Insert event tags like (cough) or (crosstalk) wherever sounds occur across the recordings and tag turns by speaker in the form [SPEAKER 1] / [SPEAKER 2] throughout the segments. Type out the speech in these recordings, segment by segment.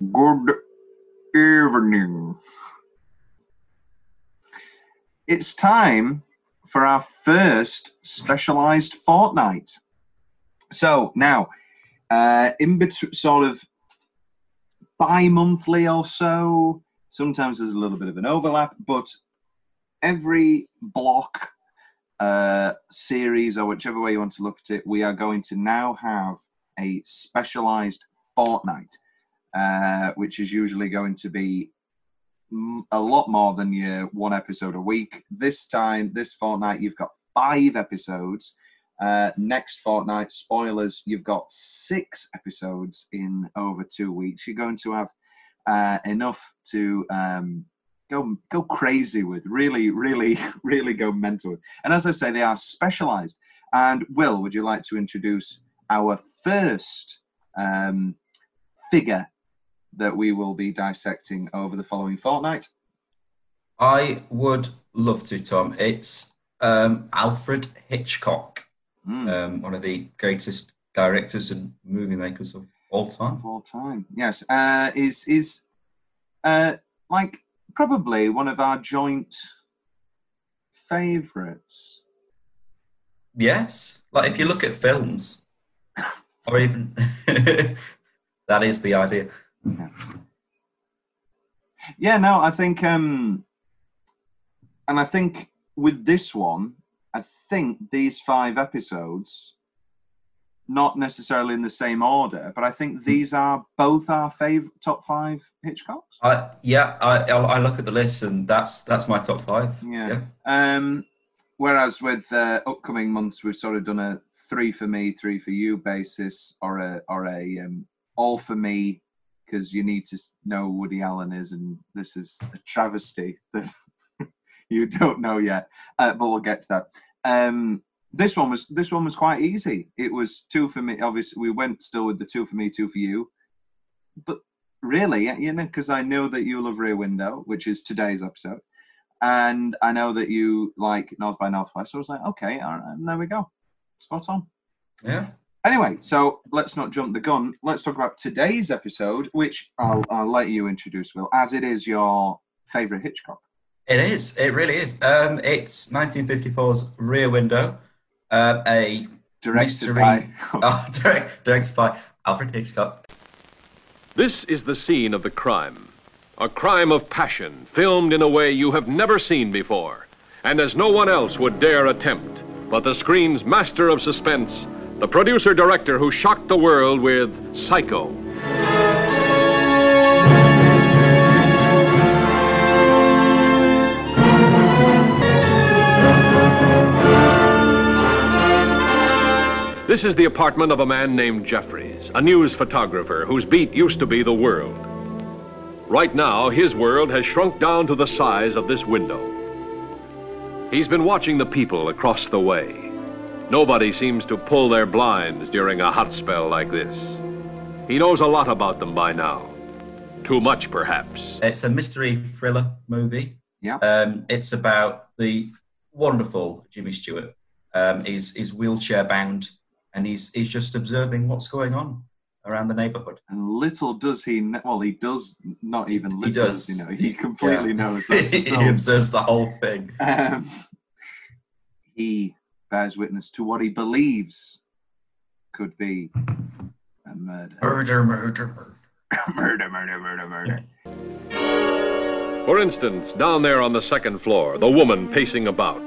[SPEAKER 1] Good evening. It's time for our first specialized fortnight. So now, uh, in between, sort of bi-monthly or so. Sometimes there's a little bit of an overlap, but every block, uh, series, or whichever way you want to look at it, we are going to now have a specialized fortnight, uh, which is usually going to be a lot more than your one episode a week. This time, this fortnight, you've got five episodes. Uh, next fortnight, spoilers, you've got six episodes in over two weeks. You're going to have uh, enough to um, go go crazy with, really, really, (laughs) really go mental with. And as I say, they are specialized. And Will, would you like to introduce our first um, figure that we will be dissecting over the following fortnight?
[SPEAKER 2] I would love to, Tom. It's um, Alfred Hitchcock,
[SPEAKER 1] Mm.
[SPEAKER 2] um, one of the greatest directors and movie makers of all time.
[SPEAKER 1] of all time. Yes, uh, is is uh, like probably one of our joint favorites.
[SPEAKER 2] Yes, like if you look at films, or even (laughs) that is the idea.
[SPEAKER 1] Yeah, yeah, no, I think, um, and I think with this one, I think these five episodes, not necessarily in the same order, but I think these are both our favorite top five Hitchcocks.
[SPEAKER 2] I yeah, I I look at the list and that's that's my top five.
[SPEAKER 1] Yeah. Um, whereas with uh, upcoming months, we've sort of done a three for me, three for you basis, or a or a um, all for me, because you need to know who Woody Allen is, and this is a travesty that (laughs) you don't know yet. Uh, but we'll get to that. Um, this one was this one was quite easy. It was two for me. Obviously, we went still with the two for me, two for you. But really, you know, because I know that you love Rear Window, which is today's episode and I know that you like North by Northwest. So I was like, okay, all right, and there we go, spot on.
[SPEAKER 2] Yeah.
[SPEAKER 1] Anyway, so let's not jump the gun. Let's talk about today's episode, which I'll, I'll let you introduce, Will, as it is your favorite Hitchcock.
[SPEAKER 2] It is. It really is. Um, it's 1954's Rear Window, uh, a
[SPEAKER 1] Directed
[SPEAKER 2] mystery.
[SPEAKER 1] by (laughs)
[SPEAKER 2] oh, direct, directed by Alfred Hitchcock.
[SPEAKER 3] This is the scene of the crime. A crime of passion, filmed in a way you have never seen before, and as no one else would dare attempt. But the screen's master of suspense, the producer director who shocked the world with Psycho. This is the apartment of a man named Jeffries, a news photographer whose beat used to be the world. Right now, his world has shrunk down to the size of this window. He's been watching the people across the way. Nobody seems to pull their blinds during a hot spell like this. He knows a lot about them by now. Too much, perhaps.
[SPEAKER 2] It's a mystery thriller movie.
[SPEAKER 1] Yeah.
[SPEAKER 2] Um, it's about the wonderful Jimmy Stewart. Um, he's, he's wheelchair bound and he's, he's just observing what's going on around the neighborhood.
[SPEAKER 1] And little does he, kn- well, he does not even little
[SPEAKER 2] He does.
[SPEAKER 1] does he know. He completely
[SPEAKER 2] Yeah.
[SPEAKER 1] knows (laughs)
[SPEAKER 2] he observes the whole thing.
[SPEAKER 1] Um, he bears witness to what he believes could be a murder.
[SPEAKER 2] Murder, murder, murder. (laughs)
[SPEAKER 1] murder, murder, murder, murder.
[SPEAKER 3] For instance, down there on the second floor, the woman pacing about.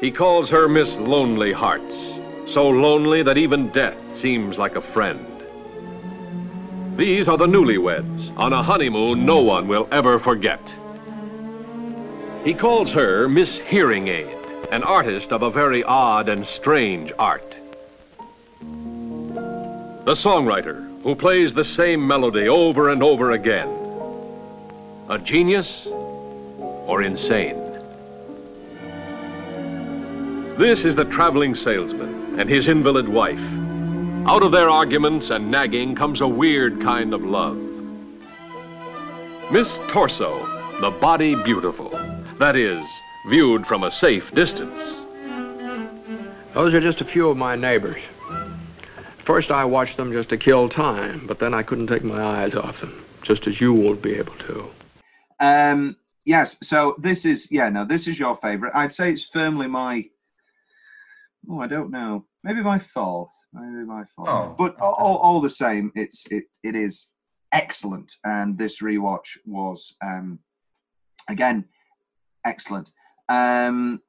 [SPEAKER 3] He calls her Miss Lonely Hearts, so lonely that even death seems like a friend. These are the newlyweds on a honeymoon no one will ever forget. He calls her Miss Hearing Aid, an artist of a very odd and strange art. The songwriter who plays the same melody over and over again. A genius or insane? This is the traveling salesman and his invalid wife. Out of their arguments and nagging comes a weird kind of love. Miss Torso, the body beautiful. That is, viewed from a safe distance.
[SPEAKER 4] Those are just a few of my neighbors. First, I watched them just to kill time, but then I couldn't take my eyes off them. just as you won't be able to.
[SPEAKER 1] Um, yes. So this is yeah. No, this is your favorite. I'd say it's firmly my. Oh, I don't know. Maybe my fourth. Maybe my fourth.
[SPEAKER 2] Oh,
[SPEAKER 1] but all, all, all the same, it's it it is excellent. And this rewatch was um, again excellent. Um,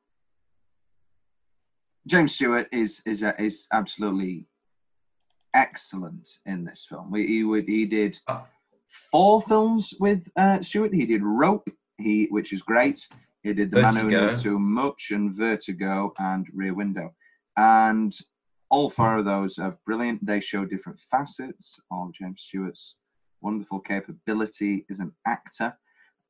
[SPEAKER 1] James Stewart is is uh, is absolutely excellent in this film. We, he he did
[SPEAKER 2] Oh.
[SPEAKER 1] four films with uh, Stewart. He did Rope, he which is great. He did The Man Who Knew Too Much and Vertigo and Rear Window, and all four of those are brilliant. They show different facets of James Stewart's wonderful capability as an actor.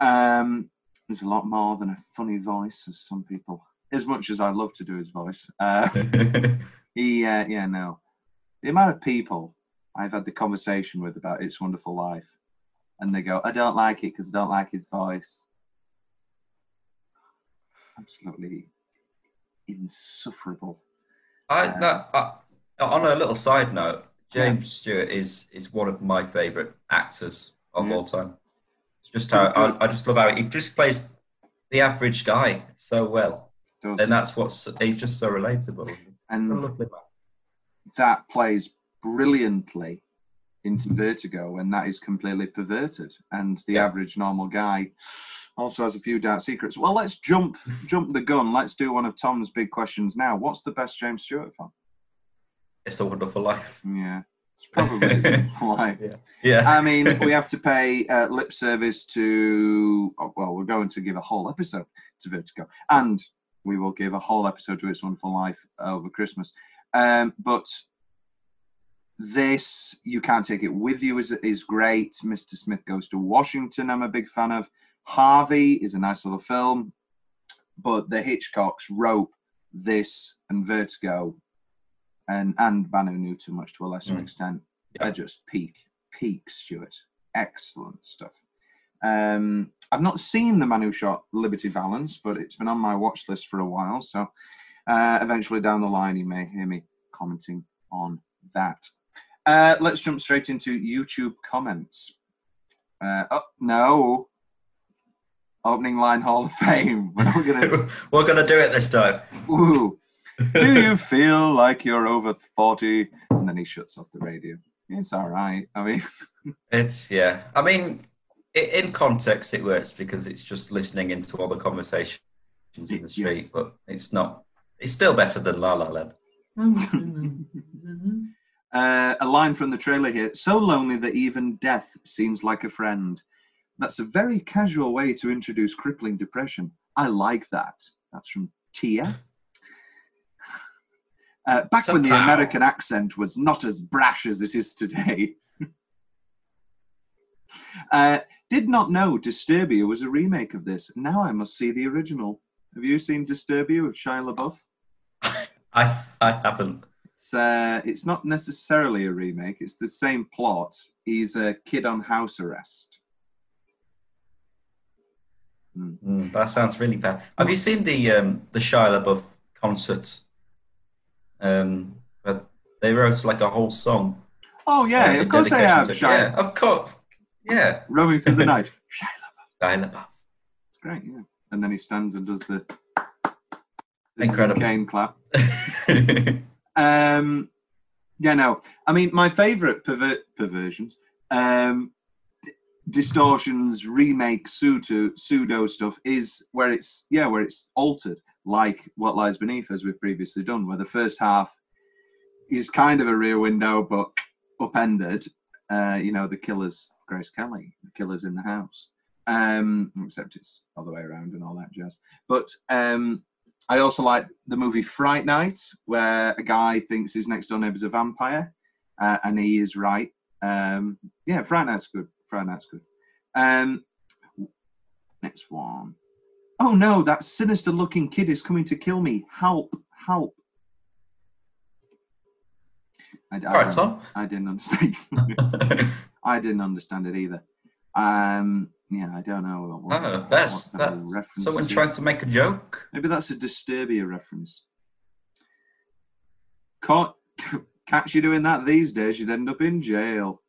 [SPEAKER 1] Um, there's a lot more than a funny voice, as some people. As much as I love to do his voice, uh, (laughs) he, uh, yeah, no. The amount of people I've had the conversation with about It's Wonderful Life, and they go, I don't like it because I don't like his voice. Absolutely insufferable.
[SPEAKER 2] I, no, I, on a little side note, James Stewart is is one of my favourite actors of
[SPEAKER 1] Yeah.
[SPEAKER 2] all time. Just how I, I just love how he just plays the average guy so well,
[SPEAKER 1] Does.
[SPEAKER 2] and that's what's he's just so relatable. A
[SPEAKER 1] and
[SPEAKER 2] lovely man.
[SPEAKER 1] that plays brilliantly into Vertigo, and that is completely perverted. And the
[SPEAKER 2] Yeah.
[SPEAKER 1] average normal guy also has a few dark secrets. Well, let's jump (laughs) jump the gun. Let's do one of Tom's big questions now. What's the best James Stewart film?
[SPEAKER 2] It's a wonderful life.
[SPEAKER 1] Yeah, it's probably life. (laughs)
[SPEAKER 2] Yeah.
[SPEAKER 1] I mean, we have to pay uh, lip service to. oh, well, we're going to give a whole episode to Vertigo, and we will give a whole episode to It's Wonderful Life over Christmas. Um, but this, you can't take it with you, is is great. Mr. Smith Goes to Washington. I'm a big fan of. Harvey is a nice little film, but the Hitchcocks, Rope, this, and Vertigo, and and Banu knew too much to a lesser
[SPEAKER 2] Mm.
[SPEAKER 1] extent.
[SPEAKER 2] Yeah.
[SPEAKER 1] They're just peak, peak Stewart. Excellent stuff. Um, I've not seen the man who shot Liberty Valance, but it's been on my watch list for a while. So uh, eventually down the line, you may hear me commenting on that. Uh, let's jump straight into YouTube comments. Uh, oh, no. Opening line Hall of Fame. (laughs) We're gonna. (laughs)
[SPEAKER 2] We're gonna do it this time.
[SPEAKER 1] Ooh. Do you (laughs) feel like you're over 40? And then he shuts off the radio. It's all right. I mean, (laughs)
[SPEAKER 2] It's yeah. I mean, i in context, it works because it's just listening into all the conversations in the
[SPEAKER 1] Yes.
[SPEAKER 2] street. But it's not. It's still better than La La Land. (laughs)
[SPEAKER 1] uh, a line from the trailer here so lonely that even death seems like a friend. That's a very casual way to introduce crippling depression. I like that. That's from Tia. Uh, back
[SPEAKER 2] So
[SPEAKER 1] when the
[SPEAKER 2] proud.
[SPEAKER 1] American accent was not as brash as it is today. (laughs) uh, did not know Disturbia was a remake of this. Now I must see the original. Have you seen Disturbia with Shia LaBeouf?
[SPEAKER 2] I I haven't.
[SPEAKER 1] It's uh, it's not necessarily a remake. It's the same plot. He's a kid on house arrest.
[SPEAKER 2] Mm, that sounds really bad. Have you seen the um, the Shia LaBeouf concert? Um, but they wrote like a whole song.
[SPEAKER 1] Oh yeah,
[SPEAKER 2] uh,
[SPEAKER 1] of course
[SPEAKER 2] dedication
[SPEAKER 1] have.
[SPEAKER 2] to-
[SPEAKER 1] Shia
[SPEAKER 2] Yeah, of course. Yeah,
[SPEAKER 1] roaming through the (laughs) night. Shia
[SPEAKER 2] Shia LaBeouf.
[SPEAKER 1] It's great, yeah. And then he stands and does the
[SPEAKER 2] Incredible.
[SPEAKER 1] cane clap. (laughs) Um, yeah, no. I mean, my favourite perver- perversions, um, distortions, remake, pseudo pseudo stuff is where it's yeah, where it's altered, like what lies beneath, as we've previously done, where the first half is kind of a rear window but upended. Uh, you know, the killer's Grace Kelly, the killer's in the house. Um, except it's all the way around and all that jazz. But um, I also like the movie Fright Night, where a guy thinks his next door neighbor's a vampire, uh, and he is right. Um, yeah, Fright Night's good. Fright Night's good. Um, next one. Oh no, that sinister looking kid is coming to kill me. Help, help. I, I
[SPEAKER 2] All right, Tom.
[SPEAKER 1] I didn't understand. (laughs) I didn't understand it either. Um, yeah, I don't know. What,
[SPEAKER 2] oh,
[SPEAKER 1] what
[SPEAKER 2] that's
[SPEAKER 1] that
[SPEAKER 2] that.
[SPEAKER 1] reference
[SPEAKER 2] Someone
[SPEAKER 1] to.
[SPEAKER 2] trying to make a joke.
[SPEAKER 1] Maybe that's a Disturbia reference. Caught, catch you doing that these days, you'd end up in jail.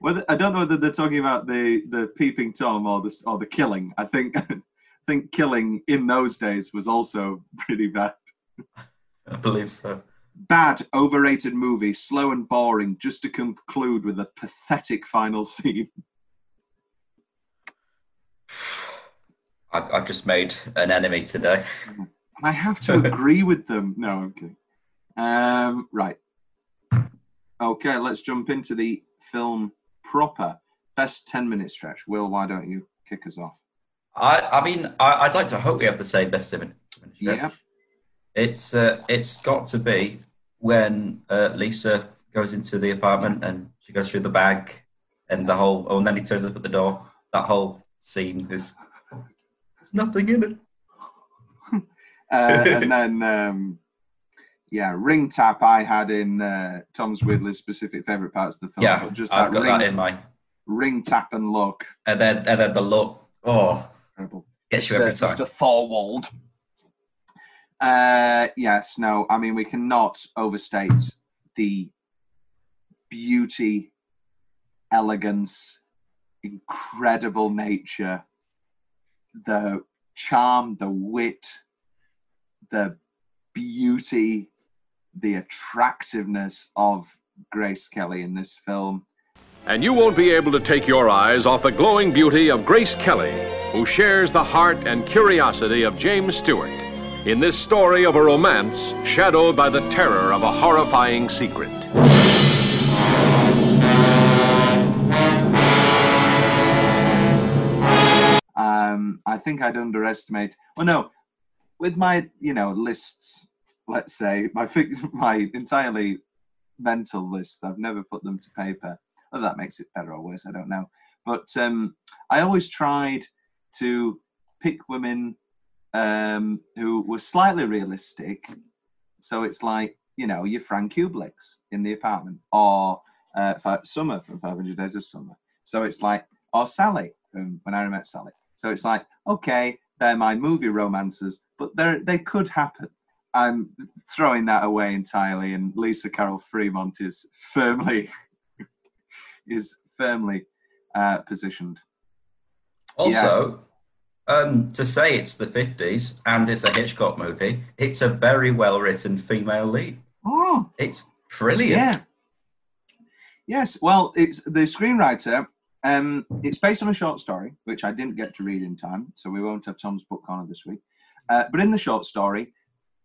[SPEAKER 1] Whether, I don't know whether they're talking about the the peeping tom or the or the killing. I think (laughs) I think killing in those days was also pretty bad.
[SPEAKER 2] I believe so.
[SPEAKER 1] Bad, overrated movie, slow and boring. Just to conclude with a pathetic final scene. (sighs)
[SPEAKER 2] I've, I've just made an enemy today.
[SPEAKER 1] I have to agree with them. No, okay. Um, right. Okay, let's jump into the film proper. Best 10 minute stretch. Will, why don't you kick us off?
[SPEAKER 2] I, I mean, I, I'd like to hope we have the same best image.
[SPEAKER 1] Yeah.
[SPEAKER 2] It's uh, it's got to be when uh, Lisa goes into the apartment and she goes through the bag and the whole. Oh, and then he turns up at the door. That whole scene is. There's nothing in it. (laughs)
[SPEAKER 1] Uh, and then, um, yeah, ring tap I had in uh, Tom's weirdly specific favourite parts of the film.
[SPEAKER 2] Yeah,
[SPEAKER 1] but just
[SPEAKER 2] I've
[SPEAKER 1] that
[SPEAKER 2] got
[SPEAKER 1] ring,
[SPEAKER 2] that in my.
[SPEAKER 1] ring tap and look.
[SPEAKER 2] And then and then the look. Oh,
[SPEAKER 1] Incredible.
[SPEAKER 2] gets you every
[SPEAKER 1] Mr.
[SPEAKER 2] time.
[SPEAKER 1] Mr. Thorwald. Uh, yes, no, I mean, we cannot overstate the beauty, elegance, incredible nature, the charm, the wit, the beauty, the attractiveness of Grace Kelly in this film.
[SPEAKER 3] And you won't be able to take your eyes off the glowing beauty of Grace Kelly, who shares the heart and curiosity of James Stewart in this story of a romance shadowed by the terror of a horrifying secret.
[SPEAKER 1] um, I think I'd underestimate. Well, no, with my you know lists, let's say my (laughs) my entirely mental list, I've never put them to paper. Whether that makes it better or worse, I don't know. But um, I always tried to pick women um, who were slightly realistic. So it's like you know your Frank Kubeliks in the apartment, or uh, Summer from 500 Days of Summer. So it's like, or Sally from When I Met Sally. So it's like, okay, they're my movie romances, but they they could happen. I'm throwing that away entirely, and Lisa Carol Fremont is firmly (laughs) is firmly uh, positioned.
[SPEAKER 2] Also, um, to say it's the 50s and it's a Hitchcock movie, it's a very well written female lead.
[SPEAKER 1] Oh,
[SPEAKER 2] It's brilliant.
[SPEAKER 1] yeah. Yes, well, it's the screenwriter. Um, it's based on a short story, which I didn't get to read in time, so we won't have Tom's book corner this week. Uh, but in the short story,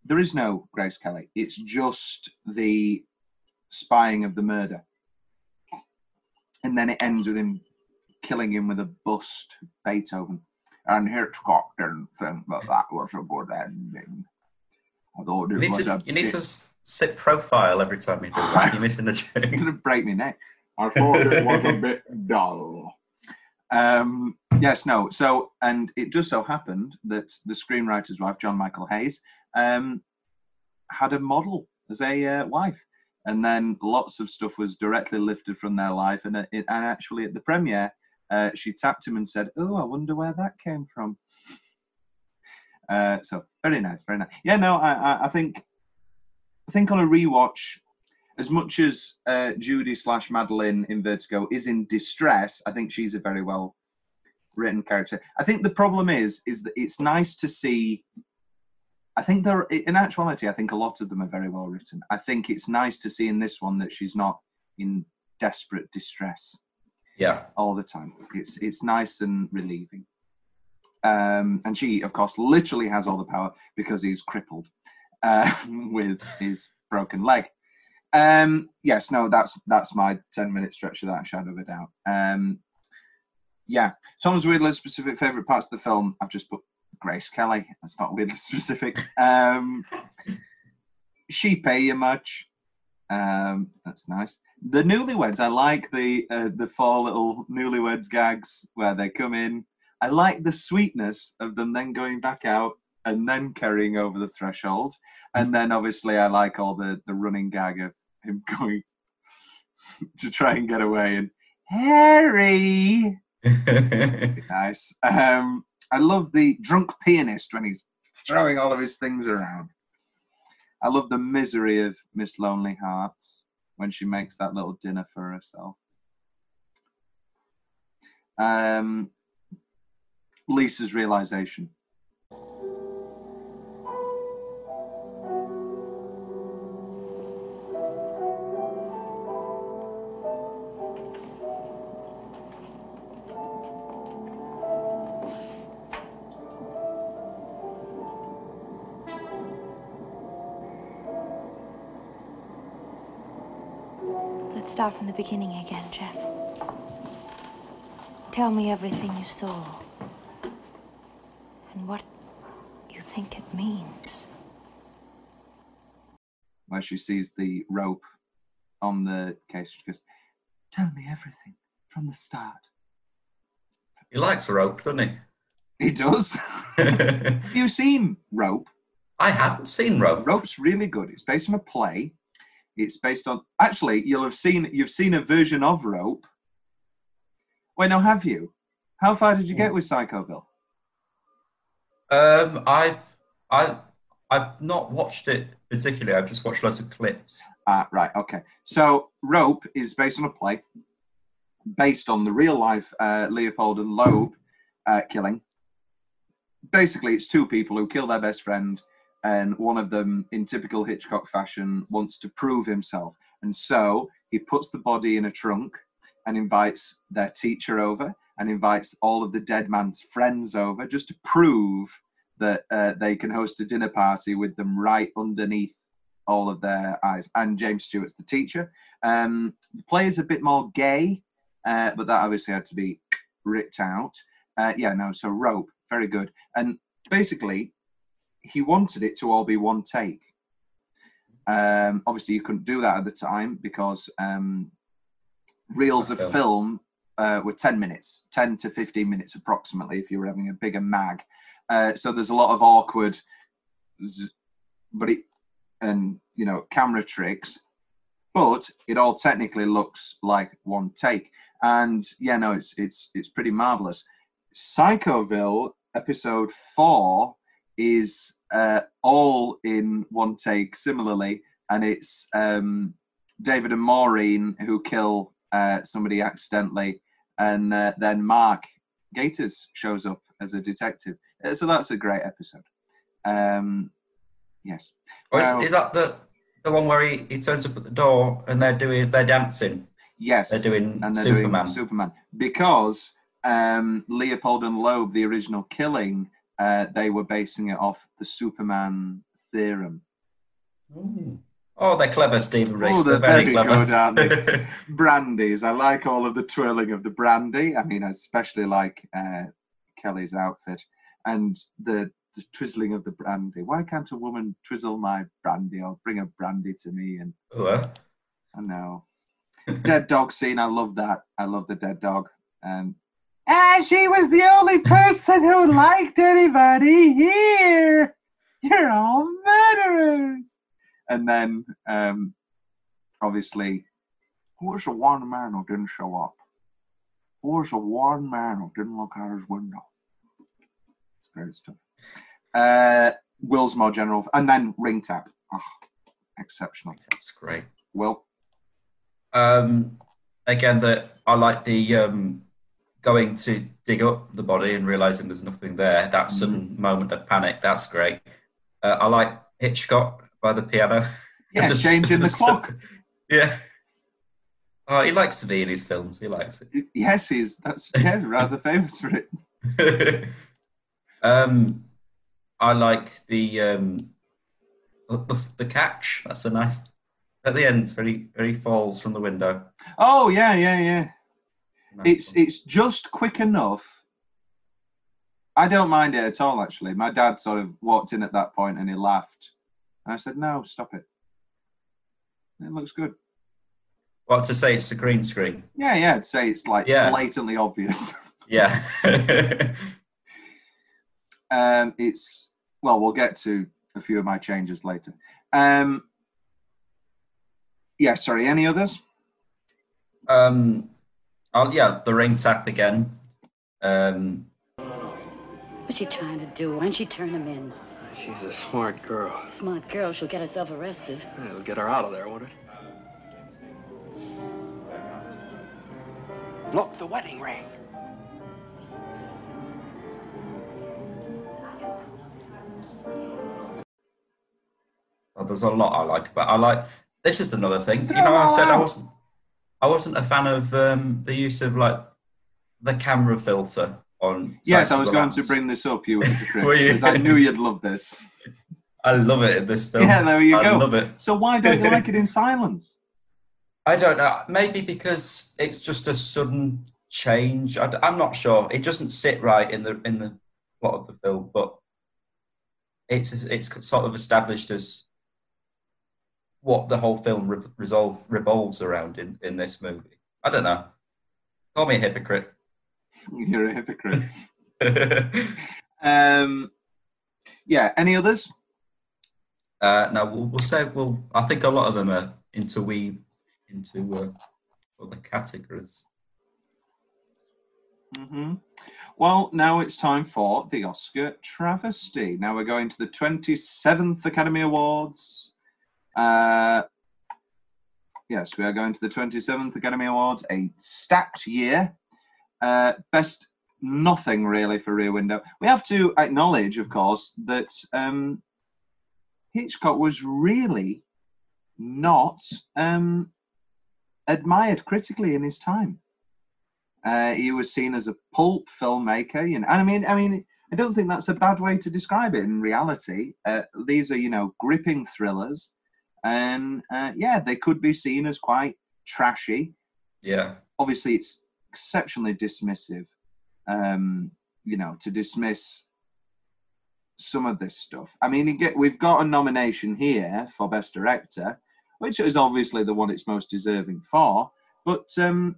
[SPEAKER 1] there is no Grace Kelly. It's just the spying of the murder, and then it ends with him killing him with a bust of Beethoven. And Hitchcock didn't think that that was a good ending. I thought
[SPEAKER 2] You need,
[SPEAKER 1] was
[SPEAKER 2] to, you need to sit profile every time you do that. You're missing the (laughs)
[SPEAKER 1] You're gonna break my neck. I thought it was a bit dull. Um, yes, no. So, and it just so happened that the screenwriter's wife, John Michael Hayes, um, had a model as a uh, wife, and then lots of stuff was directly lifted from their life. And, it, and actually, at the premiere, uh, she tapped him and said, "Oh, I wonder where that came from." Uh, so very nice, very nice. Yeah, no, I, I, I think, I think on a rewatch, as much as uh, Judy slash Madeline in Vertigo is in distress, I think she's a very well written character. I think the problem is, is that it's nice to see. I think there, in actuality, I think a lot of them are very well written. I think it's nice to see in this one that she's not in desperate distress
[SPEAKER 2] Yeah.
[SPEAKER 1] all the time. It's it's nice and relieving. Um, and she, of course, literally has all the power because he's crippled uh, (laughs) with his broken leg. Um, yes, no, that's that's my ten minute stretch of that shadow of a doubt. Um, yeah, Tom's weirdly specific favorite parts of the film. I've just put Grace Kelly. That's not weirdly (laughs) specific. Um, she pay you much. Um, that's nice. The newlyweds. I like the uh, the four little newlyweds gags where they come in. I like the sweetness of them then going back out and then carrying over the threshold. And then obviously I like all the the running gag of him (laughs) going (laughs) to try and get away and Harry. Nice. Um, I love the drunk pianist when he's throwing all of his things around. I love the misery of Miss Lonely Hearts when she makes that little dinner for herself. Um, Lisa's realization.
[SPEAKER 5] Start from the beginning again, Jeff. Tell me everything you saw. And what you think it means.
[SPEAKER 1] where she sees the rope on the case. She goes, Tell me everything from the start.
[SPEAKER 2] He likes rope, doesn't
[SPEAKER 1] He He does.
[SPEAKER 2] he? (laughs)
[SPEAKER 1] Have you seen Rope?
[SPEAKER 2] I haven't seen rope.
[SPEAKER 1] Rope's really good. It's based on a play. It's based on actually you'll have seen you've seen a version of Rope. Wait, no, have you? How far did you get with Psychoville?
[SPEAKER 2] Um, I've I I've not watched it particularly. I've just watched lots of clips.
[SPEAKER 1] Ah, right, okay. So Rope is based on a play, based on the real life uh, Leopold and Loeb uh, killing. Basically, it's two people who kill their best friend, and one of them, in typical Hitchcock fashion, wants to prove himself. And so he puts the body in a trunk and invites their teacher over and invites all of the dead man's friends over just to prove that uh, they can host a dinner party with them right underneath all of their eyes. And James Stewart's the teacher. Um, the play is a bit more gay, uh, but that obviously had to be ripped out. Uh, yeah, no, so Rope, very good. And basically, he wanted it to all be one take. Um, obviously, you couldn't do that at the time because um, reels of
[SPEAKER 2] Film.
[SPEAKER 1] film uh, were 10 minutes, 10 to 15 minutes approximately, if you were having a bigger mag. Uh, so there's a lot of awkward, z- but it, and you know, camera tricks, but it all technically looks like one take. And yeah, no, it's it's it's pretty marvelous. Psychoville episode four is uh, all in one take, similarly, and it's um, David and Maureen who kill uh, somebody accidentally, and uh, then Mark Gatiss shows up as a detective. Uh, so that's a great episode. Um, yes.
[SPEAKER 2] Or is, is that the the one where he, he turns up at the door and they're doing they're dancing?
[SPEAKER 1] Yes.
[SPEAKER 2] They're doing
[SPEAKER 1] and they're
[SPEAKER 2] Superman.
[SPEAKER 1] doing Superman because um, Leopold and Loeb, the original killing, uh, they were basing it off the Superman theorem.
[SPEAKER 2] Ooh. Oh, they're clever, Stephen Reece.
[SPEAKER 1] Oh,
[SPEAKER 2] they're,
[SPEAKER 1] they're
[SPEAKER 2] very, clever.
[SPEAKER 1] good? (laughs) Brandies, I like all of the twirling of the brandy. I mean, I especially like uh, Kelly's outfit and the, the twizzling of the brandy. Why can't a woman twizzle my brandy or bring a brandy to me? And I know. dead dog scene, I love that. I love the dead dog. And ah, she was the only person who liked anybody here. You're all murderers. And then, um, obviously, who was the one man who didn't show up? Who was the one man who didn't look out his window? It's great stuff. Uh, Willsmore General, and then Ring Tap. Oh, exceptional.
[SPEAKER 2] that's great.
[SPEAKER 1] Will.
[SPEAKER 2] Um, again, that I like the um, going to dig up the body and realizing there's nothing there. That sudden moment of panic. That's great. Uh, I like Hitchcock by the piano. (laughs)
[SPEAKER 1] Yeah,
[SPEAKER 2] Just-
[SPEAKER 1] changing the clock. (laughs)
[SPEAKER 2] Yeah. Oh, he likes to be in his films. He likes it.
[SPEAKER 1] Yes, he's that's yeah, (laughs) rather famous for it.
[SPEAKER 2] it. um, I like the um, the, the catch. That's a nice. At the end, very very falls from the window.
[SPEAKER 1] Oh yeah, yeah, yeah. It's it's just quick enough. I don't mind it at all. Actually, my dad sort of walked in at that point and he laughed, and I said, "No, stop it. It looks good."
[SPEAKER 2] What to say? It's a green screen.
[SPEAKER 1] Yeah, yeah. I'd say it's like
[SPEAKER 2] Yeah.
[SPEAKER 1] blatantly obvious. (laughs)
[SPEAKER 2] Yeah. (laughs)
[SPEAKER 1] um, it's well, we'll get to a few of my changes later. Um, yeah, sorry. Any others?
[SPEAKER 2] um. Oh yeah, the ring tack again. Um,
[SPEAKER 6] What's she trying to do? Why don't she turn him in?
[SPEAKER 4] She's a smart girl.
[SPEAKER 6] Smart girl. She'll get herself arrested.
[SPEAKER 4] It'll get her out of there, won't it? Look, the wedding ring.
[SPEAKER 2] Well, there's a lot I like but I like. This is another thing. You know, I said I wasn't. I wasn't a fan of um, the use of like the camera filter on.
[SPEAKER 1] Yes, I was going to bring this up, you (laughs)
[SPEAKER 2] Were
[SPEAKER 1] because I knew you'd love this.
[SPEAKER 2] I love it in this film.
[SPEAKER 1] Yeah, there you
[SPEAKER 2] I
[SPEAKER 1] go.
[SPEAKER 2] love it.
[SPEAKER 1] So why don't you like it in (laughs) silence?
[SPEAKER 2] I don't know. Maybe because it's just a sudden change. I, am not sure. It doesn't sit right in the in the plot of the film, but it's it's sort of established as what the whole film re- resolve, revolves around in, in this movie. I don't know. Call me a hypocrite. (laughs)
[SPEAKER 1] You're a hypocrite. (laughs) Um, yeah. Any others?
[SPEAKER 2] uh, now we'll, we'll say we'll. I think a lot of them are interweave into uh, other categories.
[SPEAKER 1] hmm Well, now it's time for the Oscar travesty. Now we're going to the 27th Academy Awards. Uh, yes, we are going to the 27th Academy Awards, a stacked year. Uh, best nothing really for Rear Window. We have to acknowledge, of course, that um, Hitchcock was really not um, admired critically in his time. Uh, he was seen as a pulp filmmaker, you know, and I mean, I mean, I don't think that's a bad way to describe it. In reality, uh, these are, you know, gripping thrillers, and uh, yeah, they could be seen as quite trashy.
[SPEAKER 2] Yeah.
[SPEAKER 1] Obviously, it's exceptionally dismissive, um, you know, to dismiss some of this stuff. I mean, get, we've got a nomination here for Best Director, which is obviously the one it's most deserving for, but. Um,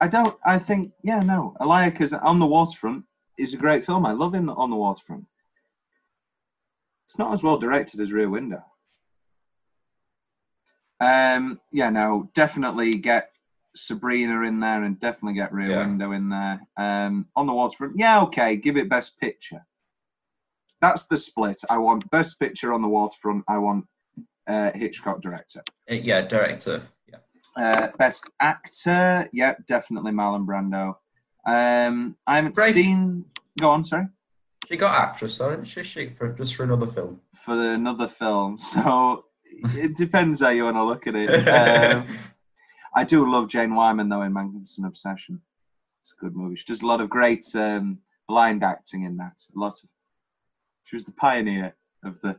[SPEAKER 1] I don't. I think. Yeah, no. Elia Kazan the waterfront is a great film. I love him on the waterfront. It's not as well directed as Rear Window. Um. Yeah. No. Definitely get Sabrina in there, and definitely get Rear
[SPEAKER 2] Yeah.
[SPEAKER 1] Window in there. Um. On the waterfront. Yeah. Okay. Give it Best Picture. That's the split. I want Best Picture on the waterfront. I want uh, Hitchcock director.
[SPEAKER 2] Uh, yeah, director. Yeah.
[SPEAKER 1] Uh, best actor, yeah, definitely Marlon Brando. Um, I haven't
[SPEAKER 2] Grace.
[SPEAKER 1] seen. Go on, sorry.
[SPEAKER 2] She got actress, so didn't she? she for just for another film.
[SPEAKER 1] For another film, (laughs) so it depends how you want to look at it. (laughs) Um, I do love Jane Wyman though in Magnificent Obsession. It's a good movie. She does a lot of great um, blind acting in that. A lot of. She was the pioneer of the.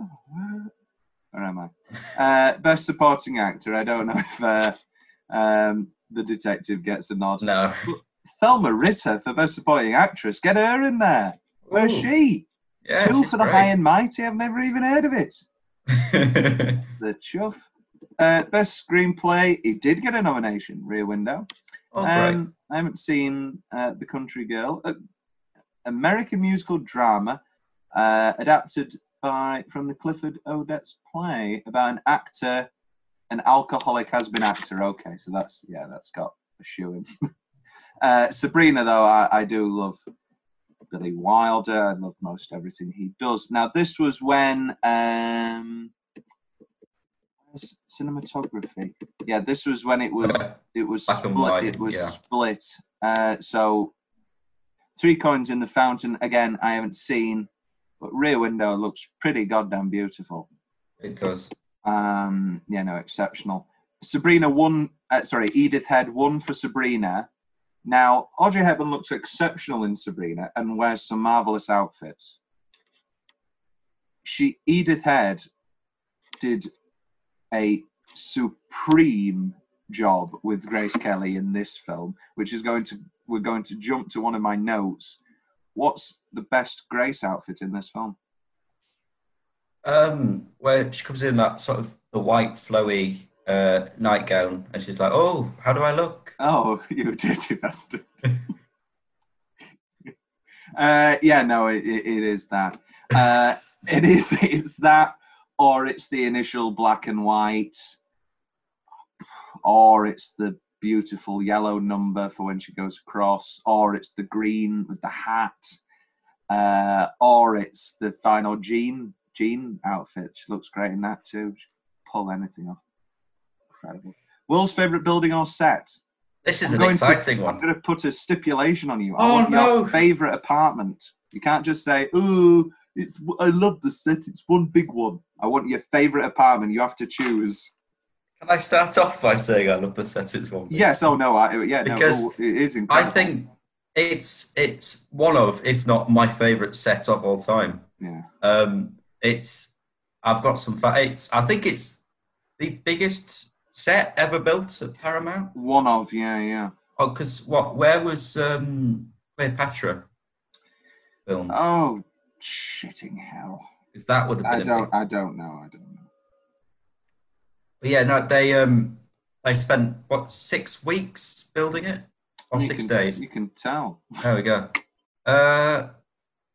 [SPEAKER 1] Oh, where, where am I? Uh, best supporting actor. I don't know if uh, um, the detective gets a nod.
[SPEAKER 2] no.
[SPEAKER 1] Thelma Ritter for best supporting actress. Get her in there. Where's
[SPEAKER 2] Ooh.
[SPEAKER 1] she?
[SPEAKER 2] Yeah,
[SPEAKER 1] Two for the
[SPEAKER 2] great.
[SPEAKER 1] high and mighty. I've never even heard of it. (laughs) The chuff. Uh, best screenplay. It did get a nomination. Rear Window.
[SPEAKER 2] oh, great.
[SPEAKER 1] Um, I haven't seen uh, The Country Girl. Uh, American musical drama uh, adapted by from the Clifford Odets play about an actor, an alcoholic has been actor. Okay, so that's yeah, that's got a shoe in. (laughs) uh, Sabrina, though, I, I do love Billy Wilder. I love most everything he does. Now, this was when um, cinematography. Yeah, this was when it was it was
[SPEAKER 2] Black
[SPEAKER 1] split.
[SPEAKER 2] white,
[SPEAKER 1] it was
[SPEAKER 2] yeah.
[SPEAKER 1] split. Uh, so three coins in the fountain again. I haven't seen, but Rear Window looks pretty goddamn beautiful.
[SPEAKER 2] It does.
[SPEAKER 1] Um, yeah, no, exceptional. Sabrina won. Uh, sorry, Edith Head won for Sabrina. Now Audrey Hepburn looks exceptional in Sabrina and wears some marvelous outfits. She Edith Head did a supreme job with Grace Kelly in this film, which is going to we're going to jump to one of my notes. What's the best Grace outfit in this film?
[SPEAKER 2] Um, where she comes in that sort of the white flowy uh, nightgown, and she's like, "Oh, how do I look?"
[SPEAKER 1] Oh, (laughs) you dirty bastard. uh, yeah, no, it, it, it is that. Uh, it is. (laughs) It's that, or it's the initial black and white, or it's the beautiful yellow number for when she goes across, or it's the green with the hat, uh, or it's the final jean jean outfit. She looks great in that too. She pull anything off. Incredible. World's favorite building or set?
[SPEAKER 2] This is
[SPEAKER 1] I'm
[SPEAKER 2] an
[SPEAKER 1] going to-
[SPEAKER 2] exciting
[SPEAKER 1] I'm going to put a stipulation on you. I
[SPEAKER 2] Oh,
[SPEAKER 1] want
[SPEAKER 2] no.
[SPEAKER 1] your favorite apartment. You can't just say, "Oh, it's I love the set. It's one big one." I want your favorite apartment. You have to choose.
[SPEAKER 2] Can I start off by saying I love the set it's one?
[SPEAKER 1] Yes. Oh no. I, yeah. No.
[SPEAKER 2] Because
[SPEAKER 1] oh, it is incredible.
[SPEAKER 2] I think it's it's one of, if not my favourite set of all time.
[SPEAKER 1] Yeah.
[SPEAKER 2] Um, it's I've got some. Fa- it's I think it's the biggest set ever built at Paramount.
[SPEAKER 1] One of. Yeah. Yeah.
[SPEAKER 2] Oh, because what? Where was um, Cleopatra filmed?
[SPEAKER 1] Oh, shitting hell.
[SPEAKER 2] Because that would have
[SPEAKER 1] I
[SPEAKER 2] a big-
[SPEAKER 1] don't. I don't know. I don't know.
[SPEAKER 2] But yeah, no, they um they spent what six weeks building it, or
[SPEAKER 1] You
[SPEAKER 2] six
[SPEAKER 1] can-
[SPEAKER 2] days.
[SPEAKER 1] You can tell.
[SPEAKER 2] There we go. Uh,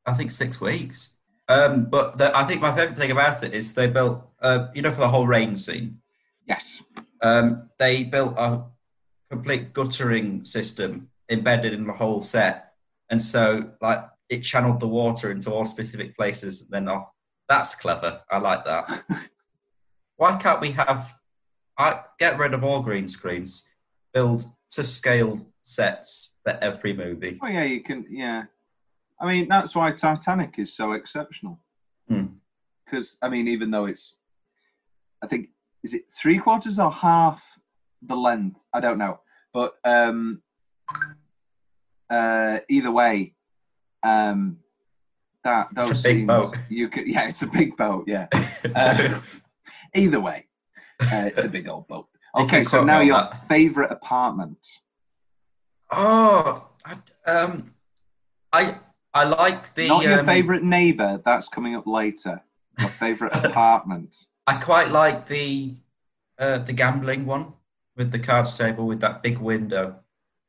[SPEAKER 2] I think six weeks. Um, but the, I think my favorite thing about it is they built, uh, you know, for the whole rain scene,
[SPEAKER 1] Yes.
[SPEAKER 2] Um, they built a complete guttering system embedded in the whole set, and so like it channeled the water into all specific places. And then off. That's clever. I like that. (laughs) Why can't we have? I get rid of all green screens. Build to scale sets for every movie.
[SPEAKER 1] Oh yeah. You can. Yeah. I mean, that's why Titanic is so exceptional.
[SPEAKER 2] Hmm.
[SPEAKER 1] Because I mean, even though it's, I think, is it three quarters or half the length? I don't know, but um, uh, either way, um, that
[SPEAKER 2] It's a
[SPEAKER 1] those
[SPEAKER 2] big boat.
[SPEAKER 1] you could, yeah, it's a big boat, yeah. (laughs) Uh, either way, uh, it's a big old boat. (laughs) Okay, so now your
[SPEAKER 2] that.
[SPEAKER 1] favorite apartment.
[SPEAKER 2] Oh, I, um, I I like the.
[SPEAKER 1] Not your
[SPEAKER 2] um,
[SPEAKER 1] favorite neighbour. That's coming up later. Your favorite (laughs) apartment.
[SPEAKER 2] I quite like the uh, the gambling one with the cards table with that big window.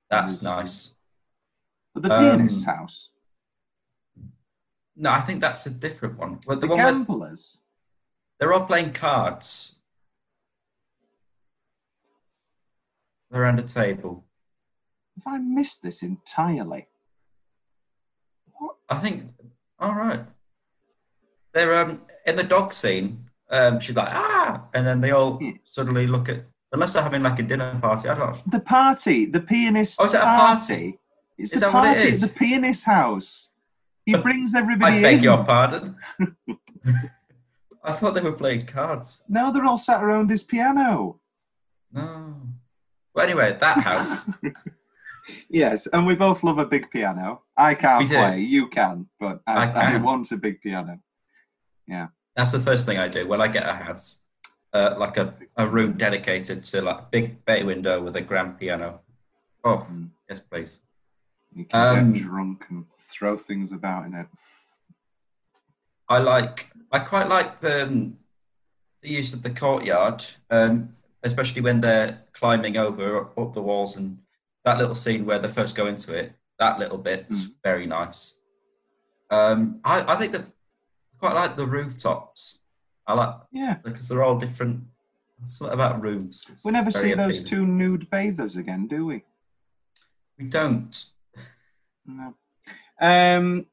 [SPEAKER 2] That's
[SPEAKER 1] Mm.
[SPEAKER 2] nice.
[SPEAKER 1] But the
[SPEAKER 2] Um,
[SPEAKER 1] pianist's house.
[SPEAKER 2] No, I think that's a different one. Well, the,
[SPEAKER 1] The
[SPEAKER 2] one where
[SPEAKER 1] gamblers.
[SPEAKER 2] they're all playing cards around a table.
[SPEAKER 1] Have I missed this entirely?
[SPEAKER 2] I think. All right. They're um in the dog scene. Um, she's like ah, and then they all suddenly look at unless they're having like a dinner party. I don't know.
[SPEAKER 1] The party. The pianist.
[SPEAKER 2] Oh, is it a party?
[SPEAKER 1] It's
[SPEAKER 2] Is
[SPEAKER 1] a
[SPEAKER 2] that
[SPEAKER 1] party
[SPEAKER 2] is?
[SPEAKER 1] at the pianist's house. He (laughs) brings everybody
[SPEAKER 2] I beg
[SPEAKER 1] in.
[SPEAKER 2] your pardon. (laughs) (laughs) I thought they were playing cards.
[SPEAKER 1] No, they're all sat around his piano.
[SPEAKER 2] No. Well, anyway, that house.
[SPEAKER 1] Yes, and we both love a big piano. I can't play, you can, but I,
[SPEAKER 2] I
[SPEAKER 1] I, want a big piano.
[SPEAKER 2] That's the first thing I do when I get a house, uh, like a, a room dedicated to like a big bay window with a grand piano. Oh,
[SPEAKER 1] Mm.
[SPEAKER 2] yes, please.
[SPEAKER 1] You can
[SPEAKER 2] Um,
[SPEAKER 1] get drunk and throw things about in it.
[SPEAKER 2] I like. I quite like the um, the use of the courtyard, um, especially when they're climbing over up the walls and that little scene where they first go into it. That little bit's
[SPEAKER 1] Mm.
[SPEAKER 2] very nice. Um, I, I think that quite like the rooftops. I like
[SPEAKER 1] Yeah.
[SPEAKER 2] because they're all different. Something about roofs. It's
[SPEAKER 1] We never see those
[SPEAKER 2] appealing.
[SPEAKER 1] two nude bathers again, do we?
[SPEAKER 2] We don't.
[SPEAKER 1] No. Um,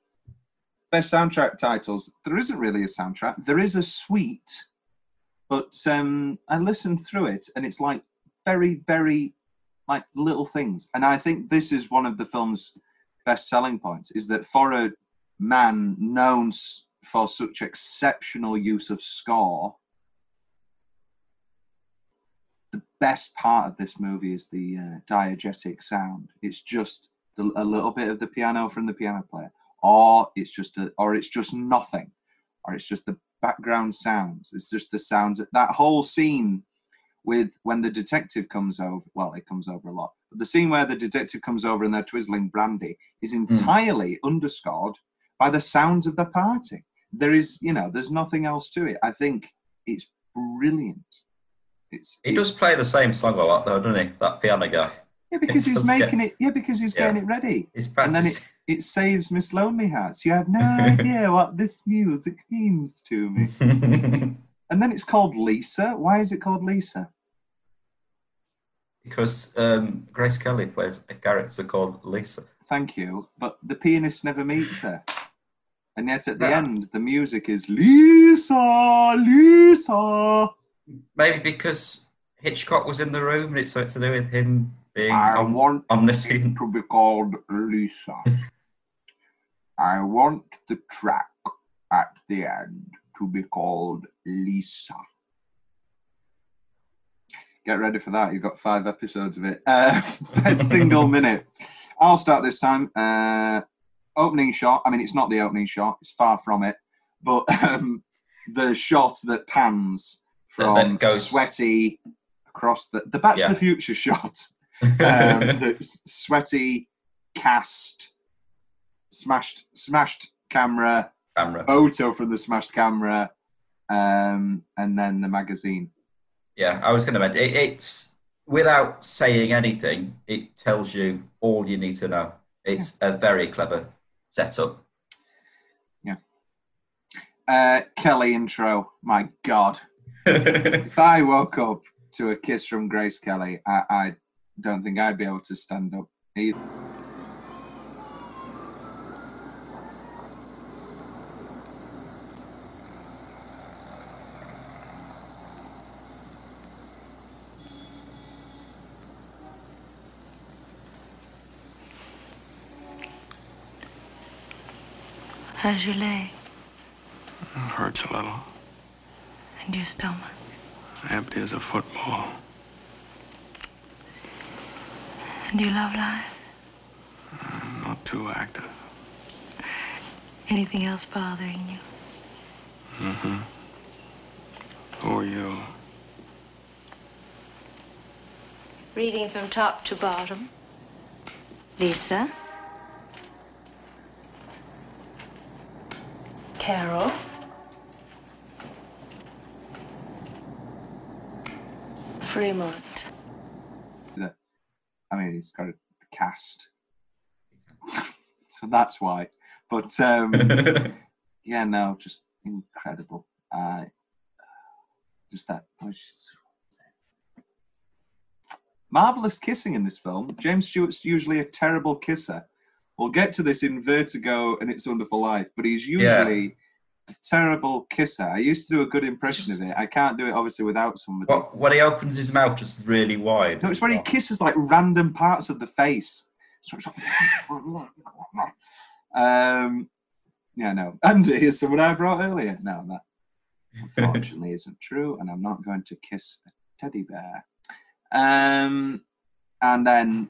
[SPEAKER 1] best soundtrack titles. There isn't really a soundtrack. There is a suite, but um, I listened through it, and it's like very, very like little things. And I think this is one of the film's best selling points: is that for a man known for such exceptional use of score, the best part of this movie is the uh, diegetic sound. It's just the, a little bit of the piano from the piano player, or it's just a, or it's just nothing, or it's just the background sounds. It's just the sounds. That whole scene with when the detective comes over. Well, it comes over a lot, but the scene where the detective comes over and they're twizzling brandy is entirely underscored by the sounds of the party. There is, you know, there's nothing else to it. I think it's brilliant. It's
[SPEAKER 2] He
[SPEAKER 1] it's-
[SPEAKER 2] does play the same song a lot, though, doesn't he? That piano guy.
[SPEAKER 1] yeah because he's
[SPEAKER 2] does get-
[SPEAKER 1] making it. Yeah, because he's
[SPEAKER 2] Yeah.
[SPEAKER 1] getting it ready.
[SPEAKER 2] He's
[SPEAKER 1] And then
[SPEAKER 2] practicing. (laughs)
[SPEAKER 1] it saves Miss Lonely Hearts. You have no idea (laughs) what this music means to me. (laughs) And then it's called Lisa. Why is it called Lisa?
[SPEAKER 2] because um, Grace Kelly plays a character called Lisa.
[SPEAKER 1] Thank you. But the pianist never meets her. And yet at the
[SPEAKER 2] Yeah.
[SPEAKER 1] end, the music is Lisa, Lisa.
[SPEAKER 2] Maybe because Hitchcock was in the room and it's something to do with him being
[SPEAKER 1] I
[SPEAKER 2] om-
[SPEAKER 1] want
[SPEAKER 2] omniscient.
[SPEAKER 1] to be called Lisa. (laughs) I want the track at the end to be called Lisa. Get ready for that. You've got five episodes of it. Uh, (laughs) best single minute. I'll start this time. Uh, opening shot. I mean, it's not the opening shot. It's far from it. But (laughs) um, the shot that pans from
[SPEAKER 2] then goes-
[SPEAKER 1] sweaty across the the Back
[SPEAKER 2] Yeah.
[SPEAKER 1] to the Future shot. (laughs) Um, the sweaty cast, smashed, smashed camera,
[SPEAKER 2] Camera.
[SPEAKER 1] photo from the smashed camera, um, and then the magazine.
[SPEAKER 2] Yeah, I was going to mention it, it's without saying anything, it tells you all you need to know. It's a very clever setup. Yeah.
[SPEAKER 1] Uh, Kelly intro. My God, (laughs) if I woke up to a kiss from Grace Kelly, I, I don't think I'd be able to stand up either.
[SPEAKER 5] How's your leg
[SPEAKER 4] Hurts a little.
[SPEAKER 5] and your stomach?
[SPEAKER 4] Empty as a football.
[SPEAKER 5] And your love life?
[SPEAKER 4] Not too active.
[SPEAKER 5] Anything else bothering you?
[SPEAKER 4] Mm-hmm. Who are you?
[SPEAKER 5] Reading from top to bottom. Lisa. Carol. Fremont.
[SPEAKER 1] I mean, he's got a cast, (laughs) so that's why. But um, (laughs) yeah, no, just incredible. Uh, just that oh, marvelous kissing in this film. James Stewart's usually a terrible kisser. We'll get to this in Vertigo and It's Wonderful Life, but he's
[SPEAKER 2] Yeah.
[SPEAKER 1] usually a terrible kisser. I used to do a good impression of it. I can't do it obviously without somebody.
[SPEAKER 2] What, when he opens his mouth just really wide.
[SPEAKER 1] No, it's when he kisses like random parts of the face. So it's like- (laughs) um, yeah, no. And here's someone I brought earlier. No, that unfortunately isn't true, and I'm not going to kiss a teddy bear. Um, and then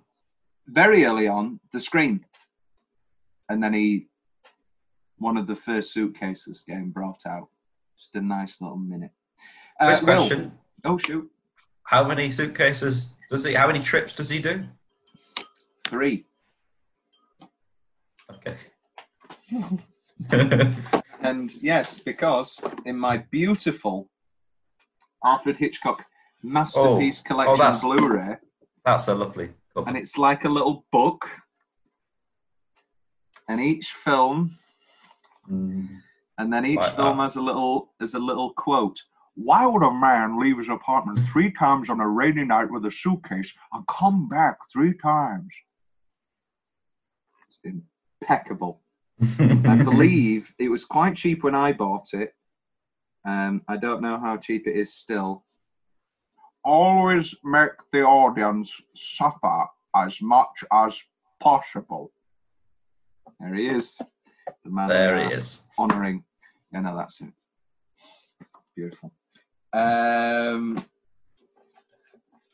[SPEAKER 1] very early on, the scream, and then he, one of the first suitcases getting brought out. Just a nice little minute. Uh,
[SPEAKER 2] First
[SPEAKER 1] Will.
[SPEAKER 2] question:
[SPEAKER 1] Oh shoot,
[SPEAKER 2] How many suitcases does he? How many trips does he do?
[SPEAKER 1] three.
[SPEAKER 2] Okay. (laughs)
[SPEAKER 1] And yes, because in my beautiful Alfred Hitchcock masterpiece
[SPEAKER 2] Oh,
[SPEAKER 1] collection
[SPEAKER 2] oh,
[SPEAKER 1] Blu-ray,
[SPEAKER 2] That's a lovely cover.
[SPEAKER 1] and it's like a little book, and each film,
[SPEAKER 2] Mm.
[SPEAKER 1] and then each
[SPEAKER 2] Like
[SPEAKER 1] film
[SPEAKER 2] that.
[SPEAKER 1] has a little has a little quote. Why would a man leave his apartment three times on a rainy night with a suitcase and come back three times? It's impeccable. I (laughs) believe it was quite cheap when I bought it. Um, I don't know how cheap it is still. Always make the audience suffer as much as possible. There he is. The man
[SPEAKER 2] there he is.
[SPEAKER 1] Honoring. Yeah, no, that's it. Beautiful. Um,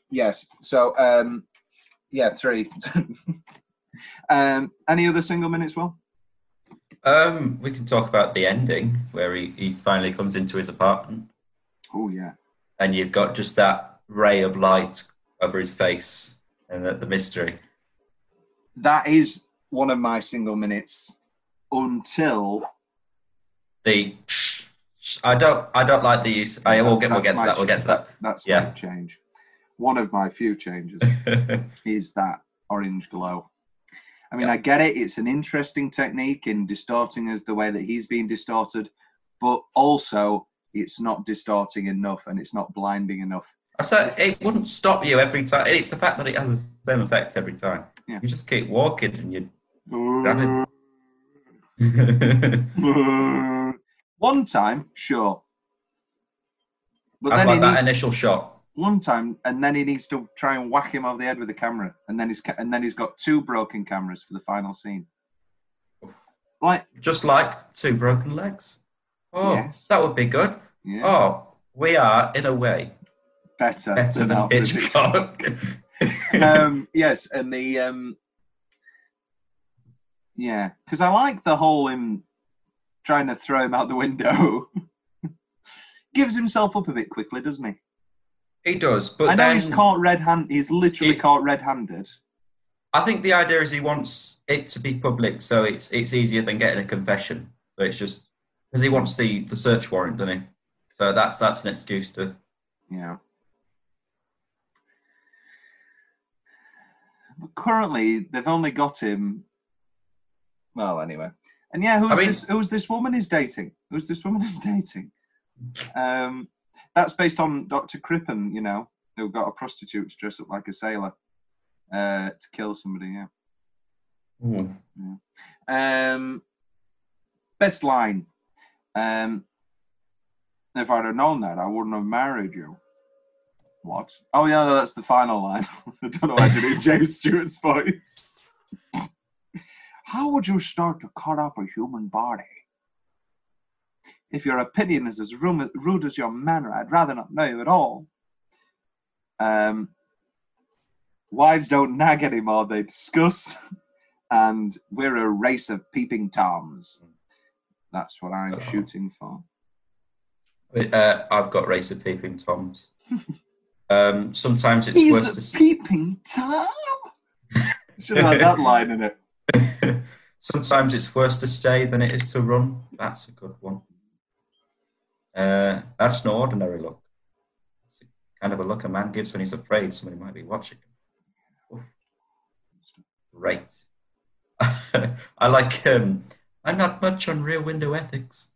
[SPEAKER 1] yes. So, um, yeah, three. (laughs) um, any other single minutes, Will?
[SPEAKER 2] Um, we can talk about the ending where he, he finally comes into his apartment,
[SPEAKER 1] Oh, yeah.
[SPEAKER 2] and you've got just that ray of light over his face and the, the mystery.
[SPEAKER 1] that is one of my single minutes until
[SPEAKER 2] The I don't I don't like the use. I will get we'll get to that. We'll get to that.
[SPEAKER 1] that's
[SPEAKER 2] Yeah.
[SPEAKER 1] change one of my few changes (laughs) is that orange glow i mean
[SPEAKER 2] Yeah.
[SPEAKER 1] i get it it's an interesting technique in distorting us the way that he's being distorted but also it's not distorting enough and it's not blinding enough
[SPEAKER 2] I said it wouldn't stop you every time. It's the fact that it has the same effect every time.
[SPEAKER 1] Yeah.
[SPEAKER 2] You just keep walking and you. (laughs)
[SPEAKER 1] one time sure but
[SPEAKER 2] That's
[SPEAKER 1] then
[SPEAKER 2] like
[SPEAKER 1] he
[SPEAKER 2] that
[SPEAKER 1] needs-
[SPEAKER 2] initial shot.
[SPEAKER 1] one time, and then he needs to try and whack him over the head with the camera, and then he's ca- and then he's got two broken cameras for the final scene. Like
[SPEAKER 2] Just like two broken legs. Oh,
[SPEAKER 1] Yes.
[SPEAKER 2] that would be good.
[SPEAKER 1] Yeah.
[SPEAKER 2] Oh, we are in a way
[SPEAKER 1] better,
[SPEAKER 2] better
[SPEAKER 1] than
[SPEAKER 2] than Hitchcock. (laughs)
[SPEAKER 1] um, yes, and the um, yeah, because I like the whole him trying to throw him out the window. (laughs) Gives himself up a bit quickly, doesn't he?
[SPEAKER 2] he does, but
[SPEAKER 1] I know
[SPEAKER 2] then
[SPEAKER 1] he's caught red-hand. He's literally
[SPEAKER 2] He-
[SPEAKER 1] caught red-handed.
[SPEAKER 2] I think the idea is he wants it to be public, so it's it's easier than getting a confession. So it's just because he wants the the search warrant, doesn't he? So that's that's an excuse to.
[SPEAKER 1] Yeah. But currently, they've only got him. Well, anyway, and yeah, who's
[SPEAKER 2] I mean-
[SPEAKER 1] this? Who's this woman is dating? Who's this woman is dating? Um, that's based on Doctor Crippen, you know, who got a prostitute to dress up like a sailor uh, to kill somebody. Yeah. Um, best line. Um, if I'd have known that, I wouldn't have married you. What? Oh yeah, that's the final line. (laughs) I don't know why I did it in James Stewart's voice. How would you start to cut up a human body? If your opinion is as rude as your manner, I'd rather not know you at all. Um, wives don't nag anymore; they discuss. And we're a race of peeping toms. That's what I'm
[SPEAKER 2] Oh.
[SPEAKER 1] shooting for.
[SPEAKER 2] Uh, I've got race of peeping toms. (laughs) Um, sometimes it's
[SPEAKER 1] He's
[SPEAKER 2] worse
[SPEAKER 1] a
[SPEAKER 2] to
[SPEAKER 1] peeping tom. (laughs) Should have had that line in it. (laughs)
[SPEAKER 2] Sometimes it's worse to stay than it is to run. That's a good one. Uh, that's an ordinary look. It's the kind of a look a man gives when he's afraid somebody might be watching him. Oof. Great. (laughs) I like. Um, I'm not much on Rear Window Ethics.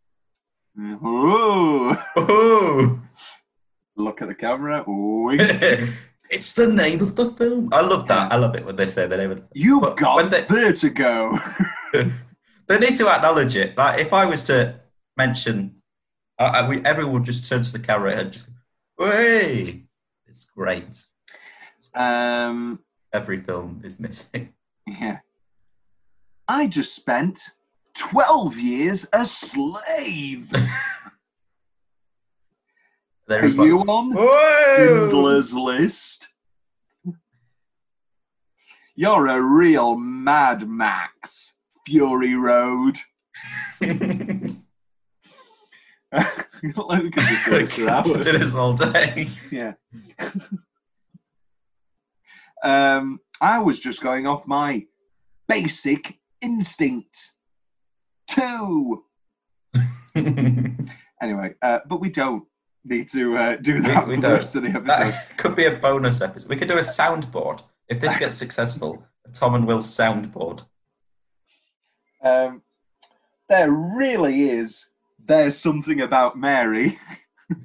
[SPEAKER 1] Ooh.
[SPEAKER 2] Oh,
[SPEAKER 1] Look at the camera. Wink. (laughs)
[SPEAKER 2] it's the name of the film. I love that. I love it when they say the name of the
[SPEAKER 1] You
[SPEAKER 2] But
[SPEAKER 1] got
[SPEAKER 2] they-
[SPEAKER 1] vertigo. (laughs)
[SPEAKER 2] they need to acknowledge it. Like if I was to mention, I, I, we, everyone would just turn to the camera and just, go, "Hey!" It's great.
[SPEAKER 1] um,
[SPEAKER 2] Every film is missing.
[SPEAKER 1] yeah. I just spent 12 years a slave. (laughs)
[SPEAKER 2] There
[SPEAKER 1] Are
[SPEAKER 2] is like,
[SPEAKER 1] you on! Schindler's List? You're a real Mad Max, Fury Road. Could just do this for hours.
[SPEAKER 2] do this all day.
[SPEAKER 1] Yeah. um, I was just going off my basic instinct. Two. (laughs) Anyway, uh, but we don't need to uh, do that
[SPEAKER 2] we
[SPEAKER 1] for the rest of the episode.
[SPEAKER 2] that (laughs) could be a bonus episode. We could do a soundboard if this gets successful. A Tom and Will soundboard.
[SPEAKER 1] Um, there really is. There's something about Mary. (laughs)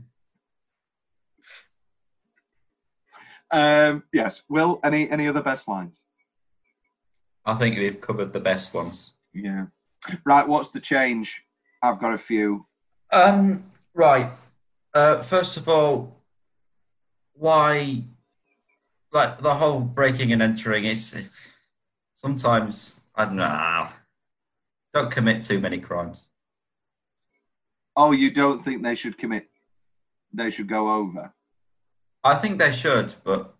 [SPEAKER 1] um, yes. Will any any other best lines?
[SPEAKER 2] I think we've covered the best ones.
[SPEAKER 1] Yeah. Right. What's the change? I've got a few.
[SPEAKER 2] Um, right. Uh, first of all, why, like the whole breaking and entering is sometimes I don't know. Don't commit too many crimes.
[SPEAKER 1] Oh, you don't think they should commit? They should go over.
[SPEAKER 2] I think they should, but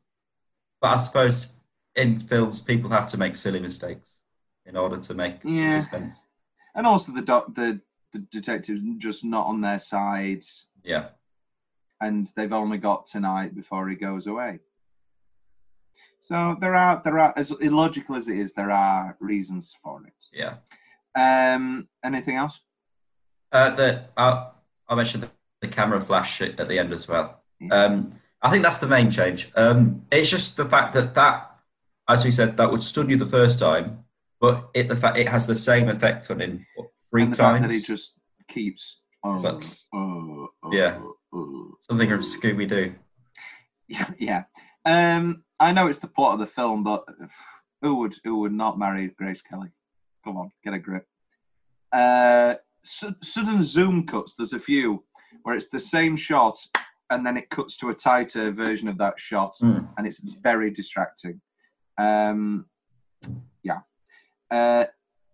[SPEAKER 2] but I suppose in films people have to make silly mistakes in order to make
[SPEAKER 1] Yeah.
[SPEAKER 2] suspense.
[SPEAKER 1] And also the doc, the the detectives just not on their side,
[SPEAKER 2] Yeah,
[SPEAKER 1] and they've only got tonight before he goes away. So there are there are as illogical as it is, there are reasons for it.
[SPEAKER 2] yeah.
[SPEAKER 1] Um, anything else?
[SPEAKER 2] Uh, the I, I mentioned the, camera flash at the end as well.
[SPEAKER 1] Yeah.
[SPEAKER 2] Um, I think that's the main change. Um, it's just the fact that that, as we said, that would stun you the first time, but it the fact it has the same effect on him what, three
[SPEAKER 1] And the fact
[SPEAKER 2] times.
[SPEAKER 1] that he just keeps. Oh, oh, oh,
[SPEAKER 2] Yeah.
[SPEAKER 1] oh.
[SPEAKER 2] Something from Scooby Doo.
[SPEAKER 1] Yeah, yeah. Um, I know it's the plot of the film, but who would who would not marry Grace Kelly? Come on, get a grip. Uh, su- sudden zoom cuts. There's a few where it's the same shot, and then it cuts to a tighter version of that shot,
[SPEAKER 2] Mm.
[SPEAKER 1] and it's very distracting. Um, yeah. Uh,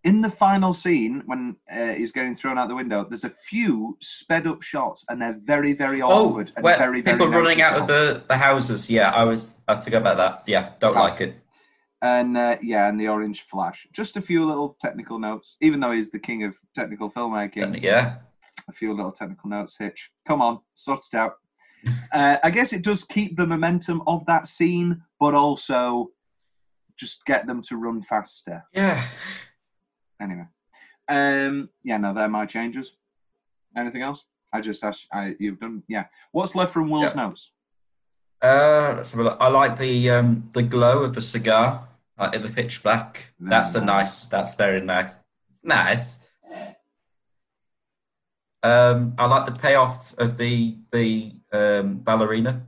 [SPEAKER 1] in the final scene when uh, he's getting thrown out the window, there's a few sped up shots, and they're very, very
[SPEAKER 2] Oh,
[SPEAKER 1] awkward and
[SPEAKER 2] where
[SPEAKER 1] very, very
[SPEAKER 2] people running out of the, the houses. Yeah, I was. I forgot about that. Yeah, don't like it.
[SPEAKER 1] and uh, yeah, and the orange flash. Just a few little technical notes. Even though he's the king of technical filmmaking,
[SPEAKER 2] Yeah,
[SPEAKER 1] a few little technical notes. Hitch, come on, sort it out. (laughs) uh, I guess it does keep the momentum of that scene, but also just get them to run faster.
[SPEAKER 2] yeah.
[SPEAKER 1] Anyway, um, yeah, no, they're my changes. Anything else? I just asked. I you've done. Yeah. What's left from Will's
[SPEAKER 2] Yeah.
[SPEAKER 1] notes?
[SPEAKER 2] Uh, let's have a look. I like the um the glow of the cigar like in the pitch black.
[SPEAKER 1] Very
[SPEAKER 2] That's a
[SPEAKER 1] nice.
[SPEAKER 2] That's very nice. It's nice. Um, I like the payoff of the the um, ballerina.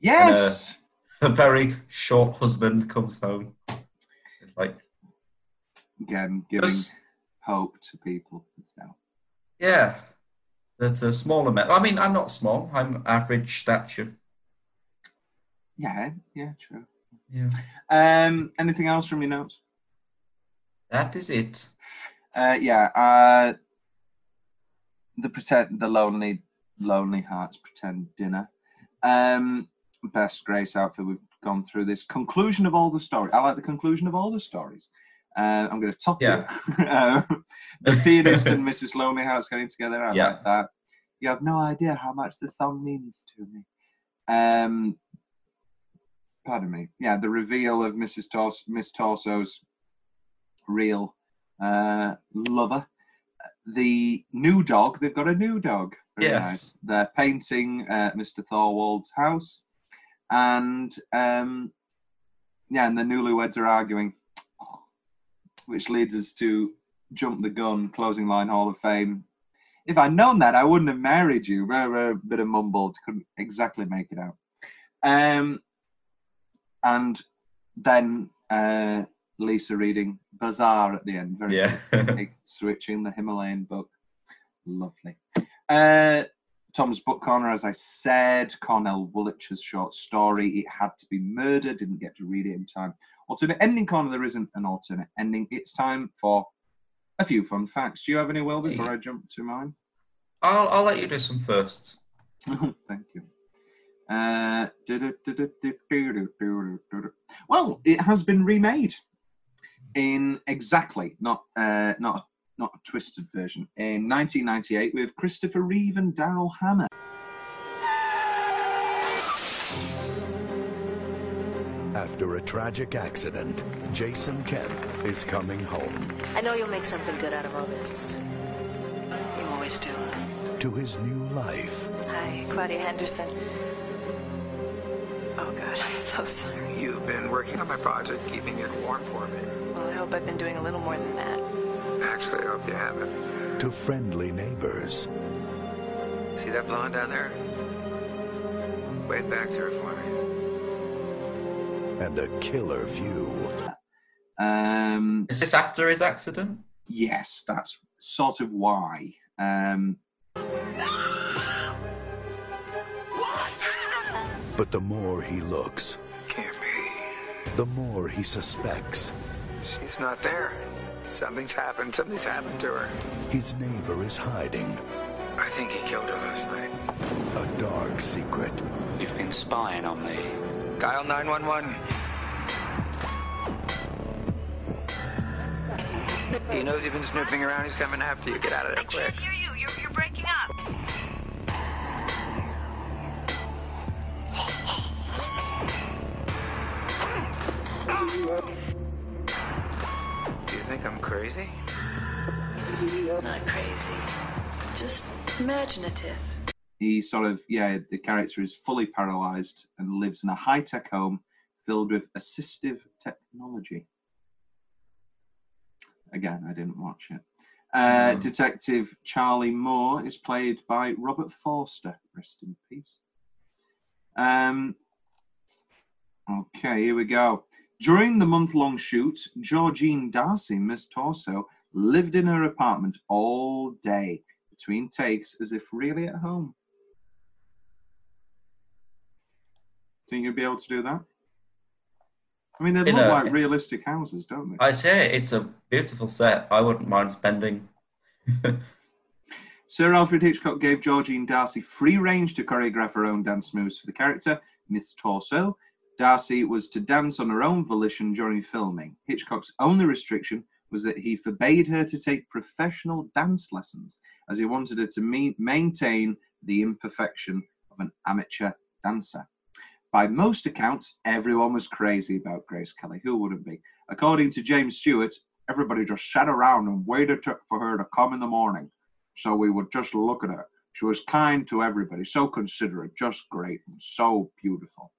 [SPEAKER 1] Yes. (laughs)
[SPEAKER 2] A very short husband comes home. It's like
[SPEAKER 1] Again, giving hope to people. No.
[SPEAKER 2] yeah, that's a smaller man. I mean, I'm not small. I'm average stature.
[SPEAKER 1] Yeah. Yeah. True.
[SPEAKER 2] Yeah,
[SPEAKER 1] Um. Anything else from your notes?
[SPEAKER 2] that is it.
[SPEAKER 1] Uh, yeah. Uh, the pretend, the lonely, lonely hearts pretend dinner. Um, best Grace outfit. We've gone through this conclusion of all the story. I like the conclusion of all the stories. Uh, I'm going to top
[SPEAKER 2] Yeah.
[SPEAKER 1] you. (laughs) uh, the pianist and (laughs) Mrs. Lonely Hearts getting together. I
[SPEAKER 2] Yeah.
[SPEAKER 1] like that. You have no idea how much the song means to me. Um, pardon me. Yeah, the reveal of Mrs. Tors- Miss Torso's real uh, lover. The new dog. They've got a new dog. Very
[SPEAKER 2] Yes.
[SPEAKER 1] nice. They're painting uh, Mr. Thorwald's house, and um, yeah, and the newlyweds are arguing, which leads us to jump the gun. Closing line Hall of Fame. If I'd known that, I wouldn't have married you. Rah, rah, bit of mumbled. Couldn't exactly make it out. Um, and then uh, Lisa reading Bazaar at the end. Very
[SPEAKER 2] Yeah. (laughs)
[SPEAKER 1] Switching the Himalayan book. Lovely. Uh, Tom's book corner, as I said, Cornell Woolrich's short story. It had to be murder. Didn't get to read it in time. Alternate ending corner. There isn't an alternate ending. It's time for a few fun facts. Do you have any, Will, before I jump to mine?
[SPEAKER 2] I'll I'll let you do some first. (laughs)
[SPEAKER 1] Thank you. Uh, well, it has been remade in exactly not uh, not not a twisted version in 1998 with Christopher Reeve and Daryl Hannah.
[SPEAKER 7] After a tragic accident, Jason Kemp is coming home
[SPEAKER 8] I know you'll make something good out of all this. You always do.
[SPEAKER 7] to his new life.
[SPEAKER 8] Hi, Claudia Henderson. Oh, God, (laughs) I'm so sorry.
[SPEAKER 9] You've been working on my project, keeping it warm for me.
[SPEAKER 8] Well, I hope I've been doing a little more than that.
[SPEAKER 9] Actually, I hope you haven't.
[SPEAKER 7] To friendly neighbors
[SPEAKER 9] See that blonde down there? Wave back to her for me.
[SPEAKER 7] And a killer view.
[SPEAKER 1] Um,
[SPEAKER 2] Is this after his accident?
[SPEAKER 1] yes, that's sort of why. Um,
[SPEAKER 7] But the more he looks,
[SPEAKER 9] Can't be.
[SPEAKER 7] the more he suspects.
[SPEAKER 9] She's not there. Something's happened. Something's happened to her.
[SPEAKER 7] His neighbor is hiding
[SPEAKER 9] I think he killed her last night.
[SPEAKER 7] a dark secret.
[SPEAKER 10] You've been spying on me.
[SPEAKER 9] Dial 911. He knows you've been snooping around. He's coming after you. Get out of there quick.
[SPEAKER 8] you. You're, you're breaking up.
[SPEAKER 9] Do you think I'm crazy?
[SPEAKER 8] Not crazy. Just imaginative.
[SPEAKER 1] He sort of yeah the character is fully paralyzed and lives in a high-tech home filled with assistive technology. Again i didn't watch it. Uh, detective charlie moore is played by robert forster. Rest in peace. Um, okay here we go. During the month-long shoot georgine darcy miss torso lived in her apartment all day between takes as if really at home Think you'll be able to do that? I mean, they look
[SPEAKER 2] know,
[SPEAKER 1] like realistic houses, don't they?
[SPEAKER 2] I say it's a beautiful set. I wouldn't mind spending. (laughs)
[SPEAKER 1] Sir Alfred Hitchcock gave Georgine Darcy free range to choreograph her own dance moves for the character, Miss Torso. Darcy was to dance on her own volition during filming. Hitchcock's only restriction was that he forbade her to take professional dance lessons, as he wanted her to me- maintain the imperfection of an amateur dancer. By most accounts, everyone was crazy about Grace Kelly. Who wouldn't be? According to James Stewart, everybody just sat around and waited to- for her to come in the morning so we would just look at her. She was kind to everybody, so considerate, just great, and so beautiful.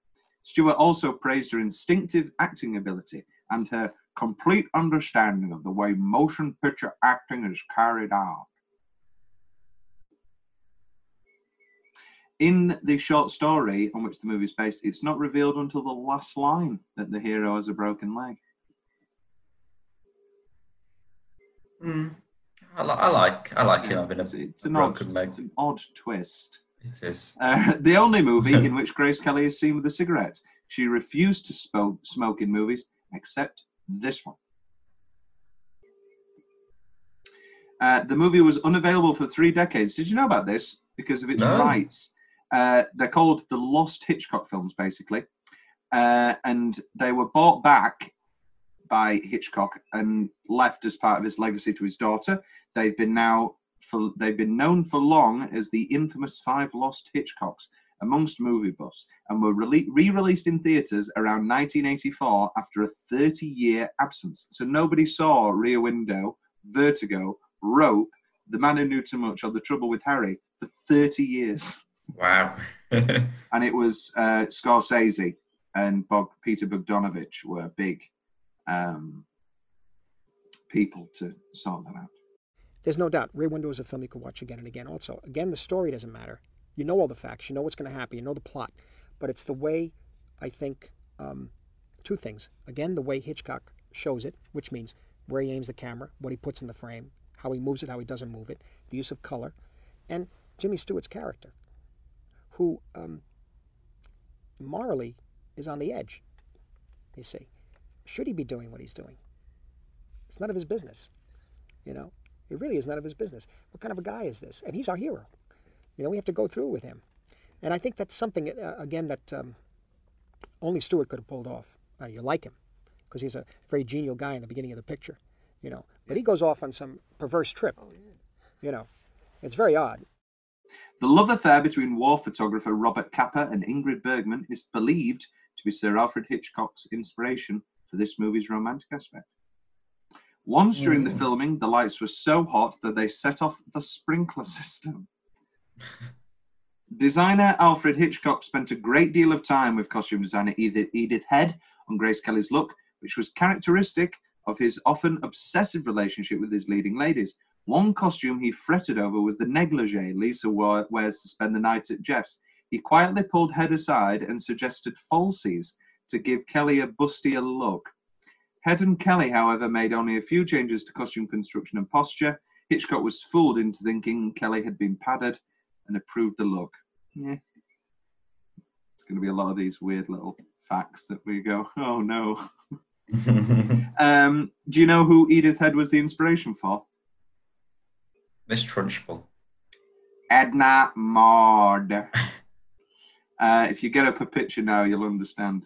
[SPEAKER 1] Stewart also praised her instinctive acting ability and her complete understanding of the way motion picture acting is carried out. In the short story on which the movie is based, it's not revealed until the last line that the hero has a broken leg.
[SPEAKER 2] Hmm. I, li- I like I like him having a,
[SPEAKER 1] it's, it's
[SPEAKER 2] a
[SPEAKER 1] an odd,
[SPEAKER 2] broken leg.
[SPEAKER 1] it's an odd twist.
[SPEAKER 2] It is.
[SPEAKER 1] Uh, the only movie (laughs) in which Grace Kelly is seen with a cigarette. She refused to smoke, smoke in movies except this one. Uh, the movie was unavailable for three decades. Did you know about this? Because of its
[SPEAKER 2] No.
[SPEAKER 1] rights. Uh, they're called the Lost Hitchcock films, basically. Uh, and they were bought back by Hitchcock and left as part of his legacy to his daughter. They've been now for they've been known for long as the infamous Five Lost Hitchcocks amongst movie buffs and were re-released in theaters around 1984 after a 30-year absence. So nobody saw Rear Window, Vertigo, Rope, The Man Who Knew Too Much, or The Trouble with Harry for 30 years. (laughs)
[SPEAKER 2] Wow. (laughs)
[SPEAKER 1] And it was uh, Scorsese and Bog- Peter Bogdanovich were big um, people to sort that out.
[SPEAKER 11] There's no doubt. Rear Window is a film you could watch again and again. Also, again, the story doesn't matter. You know all the facts. You know what's going to happen. You know the plot. But it's the way, I think, um, two things. Again, the way Hitchcock shows it, which means where he aims the camera, what he puts in the frame, how he moves it, how he doesn't move it, the use of color, and Jimmy Stewart's character, who um, morally is on the edge. You see, should he be doing what he's doing? It's none of his business. You know, it really is none of his business. What kind of a guy is this? And he's our hero. You know, we have to go through with him. And I think that's something, uh, again, that um, only Stewart could have pulled off. Uh, you like him because he's a very genial guy in the beginning of the picture, you know. But he goes off on some perverse trip. You know, it's very odd.
[SPEAKER 1] The love affair between war photographer Robert Capa and Ingrid Bergman is believed to be Sir Alfred Hitchcock's inspiration for this movie's romantic aspect. Once during the
[SPEAKER 2] Mm.
[SPEAKER 1] filming, the lights were so hot that they set off the sprinkler (laughs) system. Designer Alfred Hitchcock spent a great deal of time with costume designer Edith Head on Grace Kelly's look, which was characteristic of his often obsessive relationship with his leading ladies. One costume he fretted over was the negligee Lisa wore, wears to spend the night at Jeff's. He quietly pulled Head aside and suggested falsies to give Kelly a bustier look. Head and Kelly, however, made only a few changes to costume construction and posture. Hitchcock was fooled into thinking Kelly had been padded and approved the look. Yeah. It's going to be a lot of these weird little facts that we go, oh no. (laughs) um, do you know who Edith Head was the inspiration for?
[SPEAKER 2] Miss Trunchbull.
[SPEAKER 1] Edna Mode. uh, if you get up a picture now, you'll understand.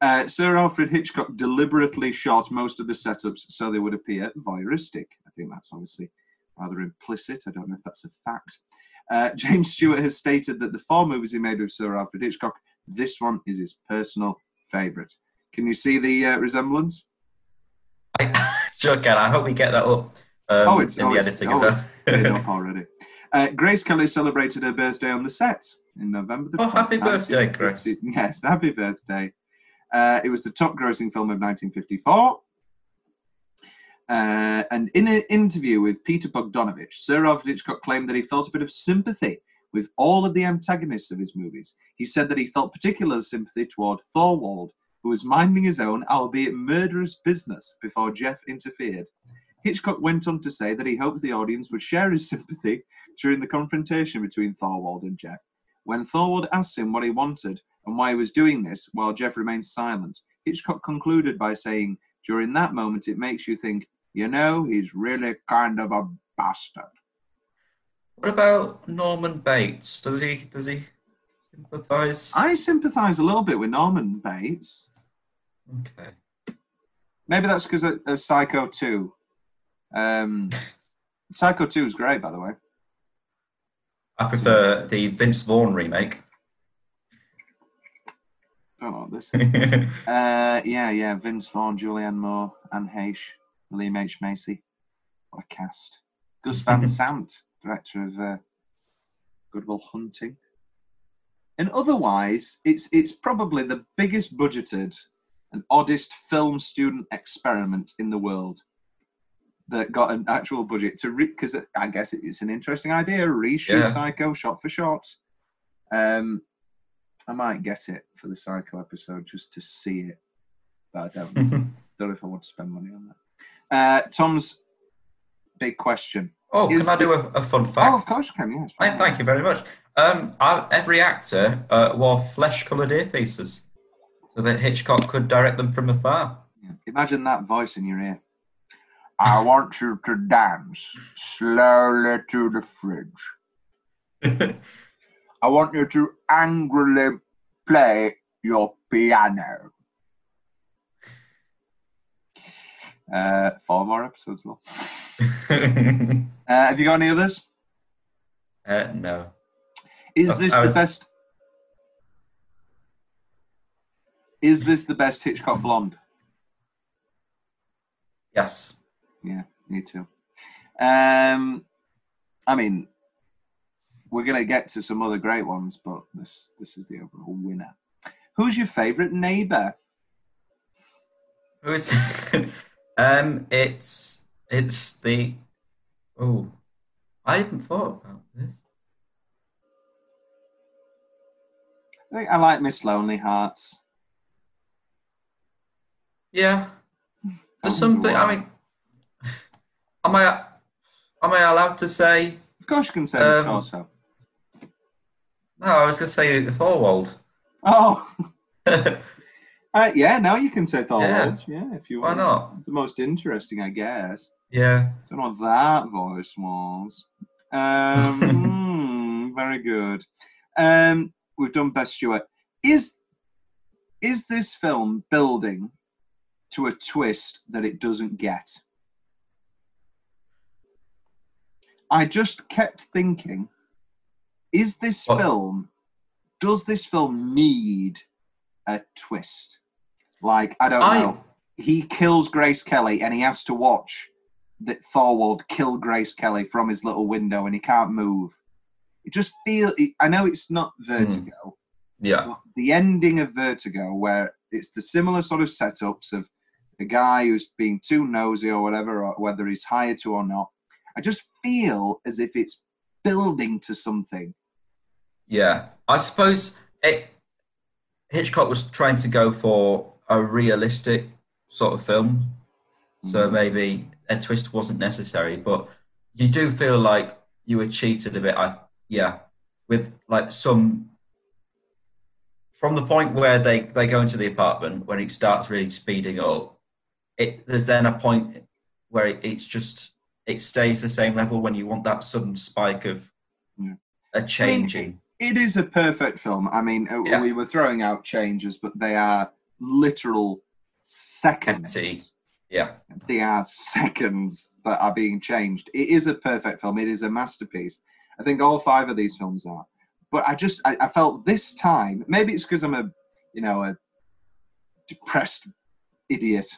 [SPEAKER 1] Uh, Sir Alfred Hitchcock deliberately shot most of the setups so they would appear voyeuristic. I think that's obviously rather implicit. I don't know if that's a fact. Uh, (laughs) James Stewart has stated that the four movies he made with Sir Alfred Hitchcock, this one is his personal favourite. Can you see the uh, resemblance? (laughs)
[SPEAKER 2] Sure can. I hope we get that up um,
[SPEAKER 1] oh, it's,
[SPEAKER 2] in
[SPEAKER 1] oh,
[SPEAKER 2] the editing
[SPEAKER 1] oh,
[SPEAKER 2] as
[SPEAKER 1] it's
[SPEAKER 2] well.
[SPEAKER 1] up (laughs) already. Uh, Grace Kelly celebrated her birthday on the set in November. The
[SPEAKER 2] Oh, happy birthday,
[SPEAKER 1] 1950. Yes, happy birthday. Uh, it was the top grossing film of 1954. Uh, and in an interview with Peter Bogdanovich, Sir Alfred Hitchcock claimed that he felt a bit of sympathy with all of the antagonists of his movies. He said that he felt particular sympathy toward Thorwald, who was minding his own, albeit murderous business, before Jeff interfered. Hitchcock went on to say that he hoped the audience would share his sympathy during the confrontation between Thorwald and Jeff. When Thorwald asked him what he wanted and why he was doing this, while Jeff remained silent, Hitchcock concluded by saying, during that moment, it makes you think, you know, he's really kind of a bastard.
[SPEAKER 2] What about Norman Bates? Does he does he sympathise?
[SPEAKER 1] I sympathise a little bit with Norman Bates.
[SPEAKER 2] Okay.
[SPEAKER 1] Maybe that's because of, of Psycho 2. Um, Psycho 2 is great, by the way.
[SPEAKER 2] I prefer the Vince Vaughn remake.
[SPEAKER 1] what this (laughs) uh, yeah, yeah. Vince Vaughn, Julianne Moore, Anne Heche, William H. Macy. What a cast. Gus Van (laughs) Sant, director of uh, Good Will Hunting. And otherwise, it's it's probably the biggest budgeted and oddest film student experiment in the world that got an actual budget to re because I guess it's an interesting idea. Reshoot
[SPEAKER 2] Yeah.
[SPEAKER 1] Psycho shot for shot. Um, I might get it for the Psycho episode just to see it, but I don't. (laughs) don't know if I want to spend money on that. Uh, Tom's big question.
[SPEAKER 2] Oh, can I do a, a fun fact?
[SPEAKER 1] Oh, of course you can. Yes.
[SPEAKER 2] Thank, thank you very much. Um, I, every actor uh, wore flesh-coloured earpieces so that Hitchcock could direct them from afar.
[SPEAKER 1] Imagine that voice in your ear. I want you to dance slowly to the fridge. (laughs) I want you to angrily play your piano. Uh, four more episodes. Will. (laughs) Uh, have you got any others?
[SPEAKER 2] Uh, no.
[SPEAKER 1] Is
[SPEAKER 2] Oh,
[SPEAKER 1] this
[SPEAKER 2] I
[SPEAKER 1] the best? Is this the best Hitchcock blonde?
[SPEAKER 2] Yes.
[SPEAKER 1] Yeah, me too. Um, I mean, we're gonna get to some other great ones, but this this is the overall winner. Who's your favourite neighbour?
[SPEAKER 2] Who is? (laughs) um, it's it's the. Oh, I hadn't thought about this.
[SPEAKER 1] I think I like Miss Lonely Hearts.
[SPEAKER 2] Yeah. There's something. I mean, am I am I allowed to say?
[SPEAKER 1] Of course, you can say
[SPEAKER 2] Um,
[SPEAKER 1] Corso.
[SPEAKER 2] No, I was going to say Thorwald.
[SPEAKER 1] Oh, (laughs) uh, yeah. Now you can say Thorwald.
[SPEAKER 2] Yeah.
[SPEAKER 1] Yeah, if you
[SPEAKER 2] Why
[SPEAKER 1] want.
[SPEAKER 2] not?
[SPEAKER 1] It's the most interesting, I guess.
[SPEAKER 2] yeah.
[SPEAKER 1] Don't know what that voice was. Um, (laughs) hmm, very good. Um, we've done Best Stewart. Is is this film building to a twist that it doesn't get? I just kept thinking: Is this
[SPEAKER 2] What?
[SPEAKER 1] film? Does this film need a twist? Like I don't
[SPEAKER 2] I-
[SPEAKER 1] know. He kills Grace Kelly, and he has to watch that Thorwald kill Grace Kelly from his little window, and he can't move. It just feel. I know it's not hmm. Vertigo.
[SPEAKER 2] Yeah.
[SPEAKER 1] The ending of Vertigo, where it's the similar sort of setups of the guy who's being too nosy or whatever, or whether he's hired to or not. I just feel as if it's building to something.
[SPEAKER 2] Yeah, I suppose it, Hitchcock was trying to go for a realistic sort of film, so mm-hmm. maybe a twist wasn't necessary. But you do feel like you were cheated a bit. I yeah, with like some from the point where they they go into the apartment when it starts really speeding up. It there's then a point where it, it's just it stays the same level when you want that sudden spike of
[SPEAKER 1] Yeah.
[SPEAKER 2] a change in.
[SPEAKER 1] It is a perfect film. I mean, uh,
[SPEAKER 2] Yeah.
[SPEAKER 1] we were throwing out changes, but they are literal seconds.
[SPEAKER 2] Empty. Yeah.
[SPEAKER 1] They are seconds that are being changed. It is a perfect film. It is a masterpiece. I think all five of these films are. But I just, I, I felt this time, maybe it's because I'm a, you know, a depressed idiot,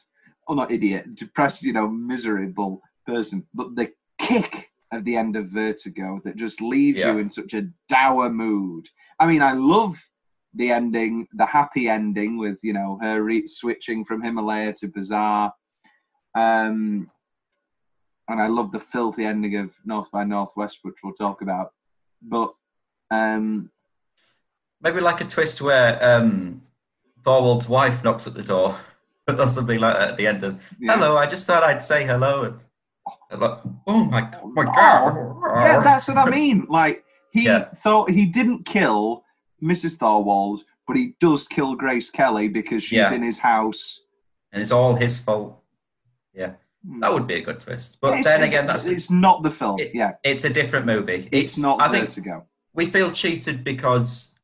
[SPEAKER 1] or not idiot, depressed, you know, miserable person. But the kick at the end of Vertigo that just leaves
[SPEAKER 2] Yeah.
[SPEAKER 1] you in such a dour mood. I mean, I love the ending, the happy ending with you know her re- switching from Himalaya to Bazaar, um, and I love the filthy ending of North by Northwest, which we'll talk about. But um,
[SPEAKER 2] Maybe like a twist where um, Thorwald's wife knocks at the door (laughs) or something like that at the end of
[SPEAKER 1] Yeah.
[SPEAKER 2] Hello, I just thought I'd say hello and like, oh my oh my god.
[SPEAKER 1] yeah, that's what I mean. Like he
[SPEAKER 2] Yeah.
[SPEAKER 1] thought he didn't kill Mrs. Thorwald, but he does kill Grace Kelly because she's
[SPEAKER 2] Yeah.
[SPEAKER 1] in his house.
[SPEAKER 2] and it's all his fault. Yeah, that would be a good twist. But
[SPEAKER 1] It's-
[SPEAKER 2] then again, that's
[SPEAKER 1] it's not the film. yeah,
[SPEAKER 2] it's a different movie.
[SPEAKER 1] it's, not
[SPEAKER 2] I think
[SPEAKER 1] to go.
[SPEAKER 2] we feel cheated because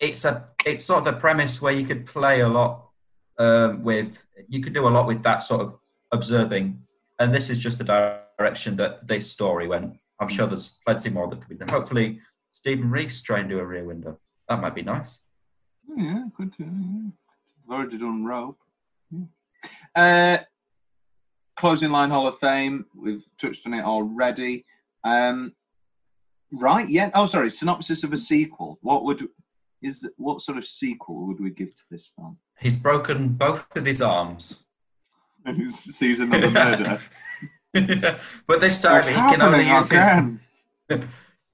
[SPEAKER 2] it's a it's sort of a premise where you could play a lot um, with you could do a lot with that sort of observing, and this is just the direction that this story went. I'm sure there's plenty more that could be done. Hopefully, Stephen Reece try and do a rear window. That might be nice.
[SPEAKER 1] Yeah, good. To, yeah. I've already done rope. Yeah. Uh, closing line Hall of Fame. We've touched on it already. Um, right? Yeah. Oh, sorry. Synopsis of a sequel. What would is what sort of sequel would we give to this film?
[SPEAKER 2] He's broken both of his arms,
[SPEAKER 1] And he sees another murder. (laughs)
[SPEAKER 2] but this time
[SPEAKER 1] What's
[SPEAKER 2] he can only use
[SPEAKER 1] again?
[SPEAKER 2] his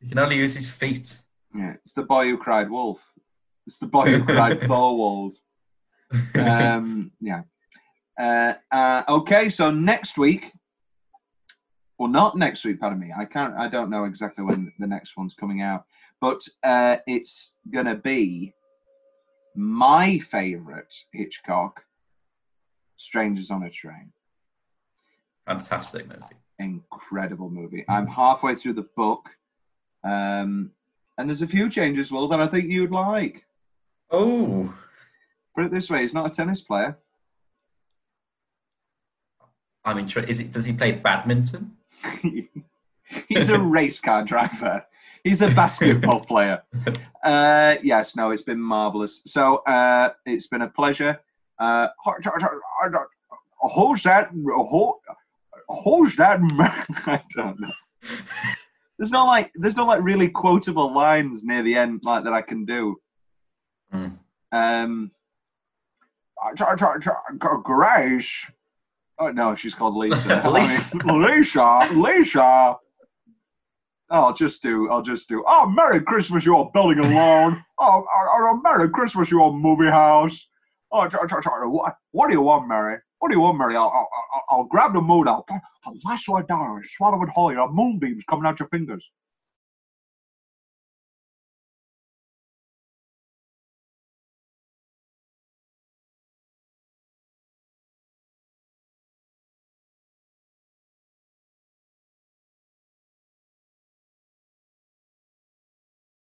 [SPEAKER 2] he can only use his feet.
[SPEAKER 1] Yeah, it's the boy who cried wolf. It's the boy who cried (laughs) Thorwald. Um, yeah. Uh, uh, okay, so next week, well, not next week. Pardon me. I can't. I don't know exactly when the next one's coming out, but uh, it's gonna be my favorite Hitchcock, Strangers on a Train.
[SPEAKER 2] Fantastic movie.
[SPEAKER 1] Incredible movie. I'm halfway through the book, um, and there's a few changes, Will, that I think you'd like.
[SPEAKER 2] Oh,
[SPEAKER 1] Put it this way: he's not a tennis player.
[SPEAKER 2] I'm interested. Is it? Does he play badminton? (laughs)
[SPEAKER 1] He's a race car driver. He's a basketball (laughs) player. Uh, yes, no, it's been marvelous. So uh, it's been a pleasure. Uh, who's that? Who, who's that? (laughs) man? I don't know. There's no like, there's no like really quotable lines near the end like that I can do. Um, Grace. Oh no, she's called Lisa. (laughs)
[SPEAKER 2] Lisa.
[SPEAKER 1] Lisa, Lisa. Oh, I'll just do. I'll just do. Oh, Merry Christmas, you all building alone. lawn. (laughs) Oh, oh, oh, Merry Christmas, you all movie house. Oh, what, what do you want, Mary? What do you want, Mary? I'll, I'll, I'll, I'll grab the moon. I'll, I'll lasso it down. I'll swallow it whole. You know, moonbeams coming out your fingers.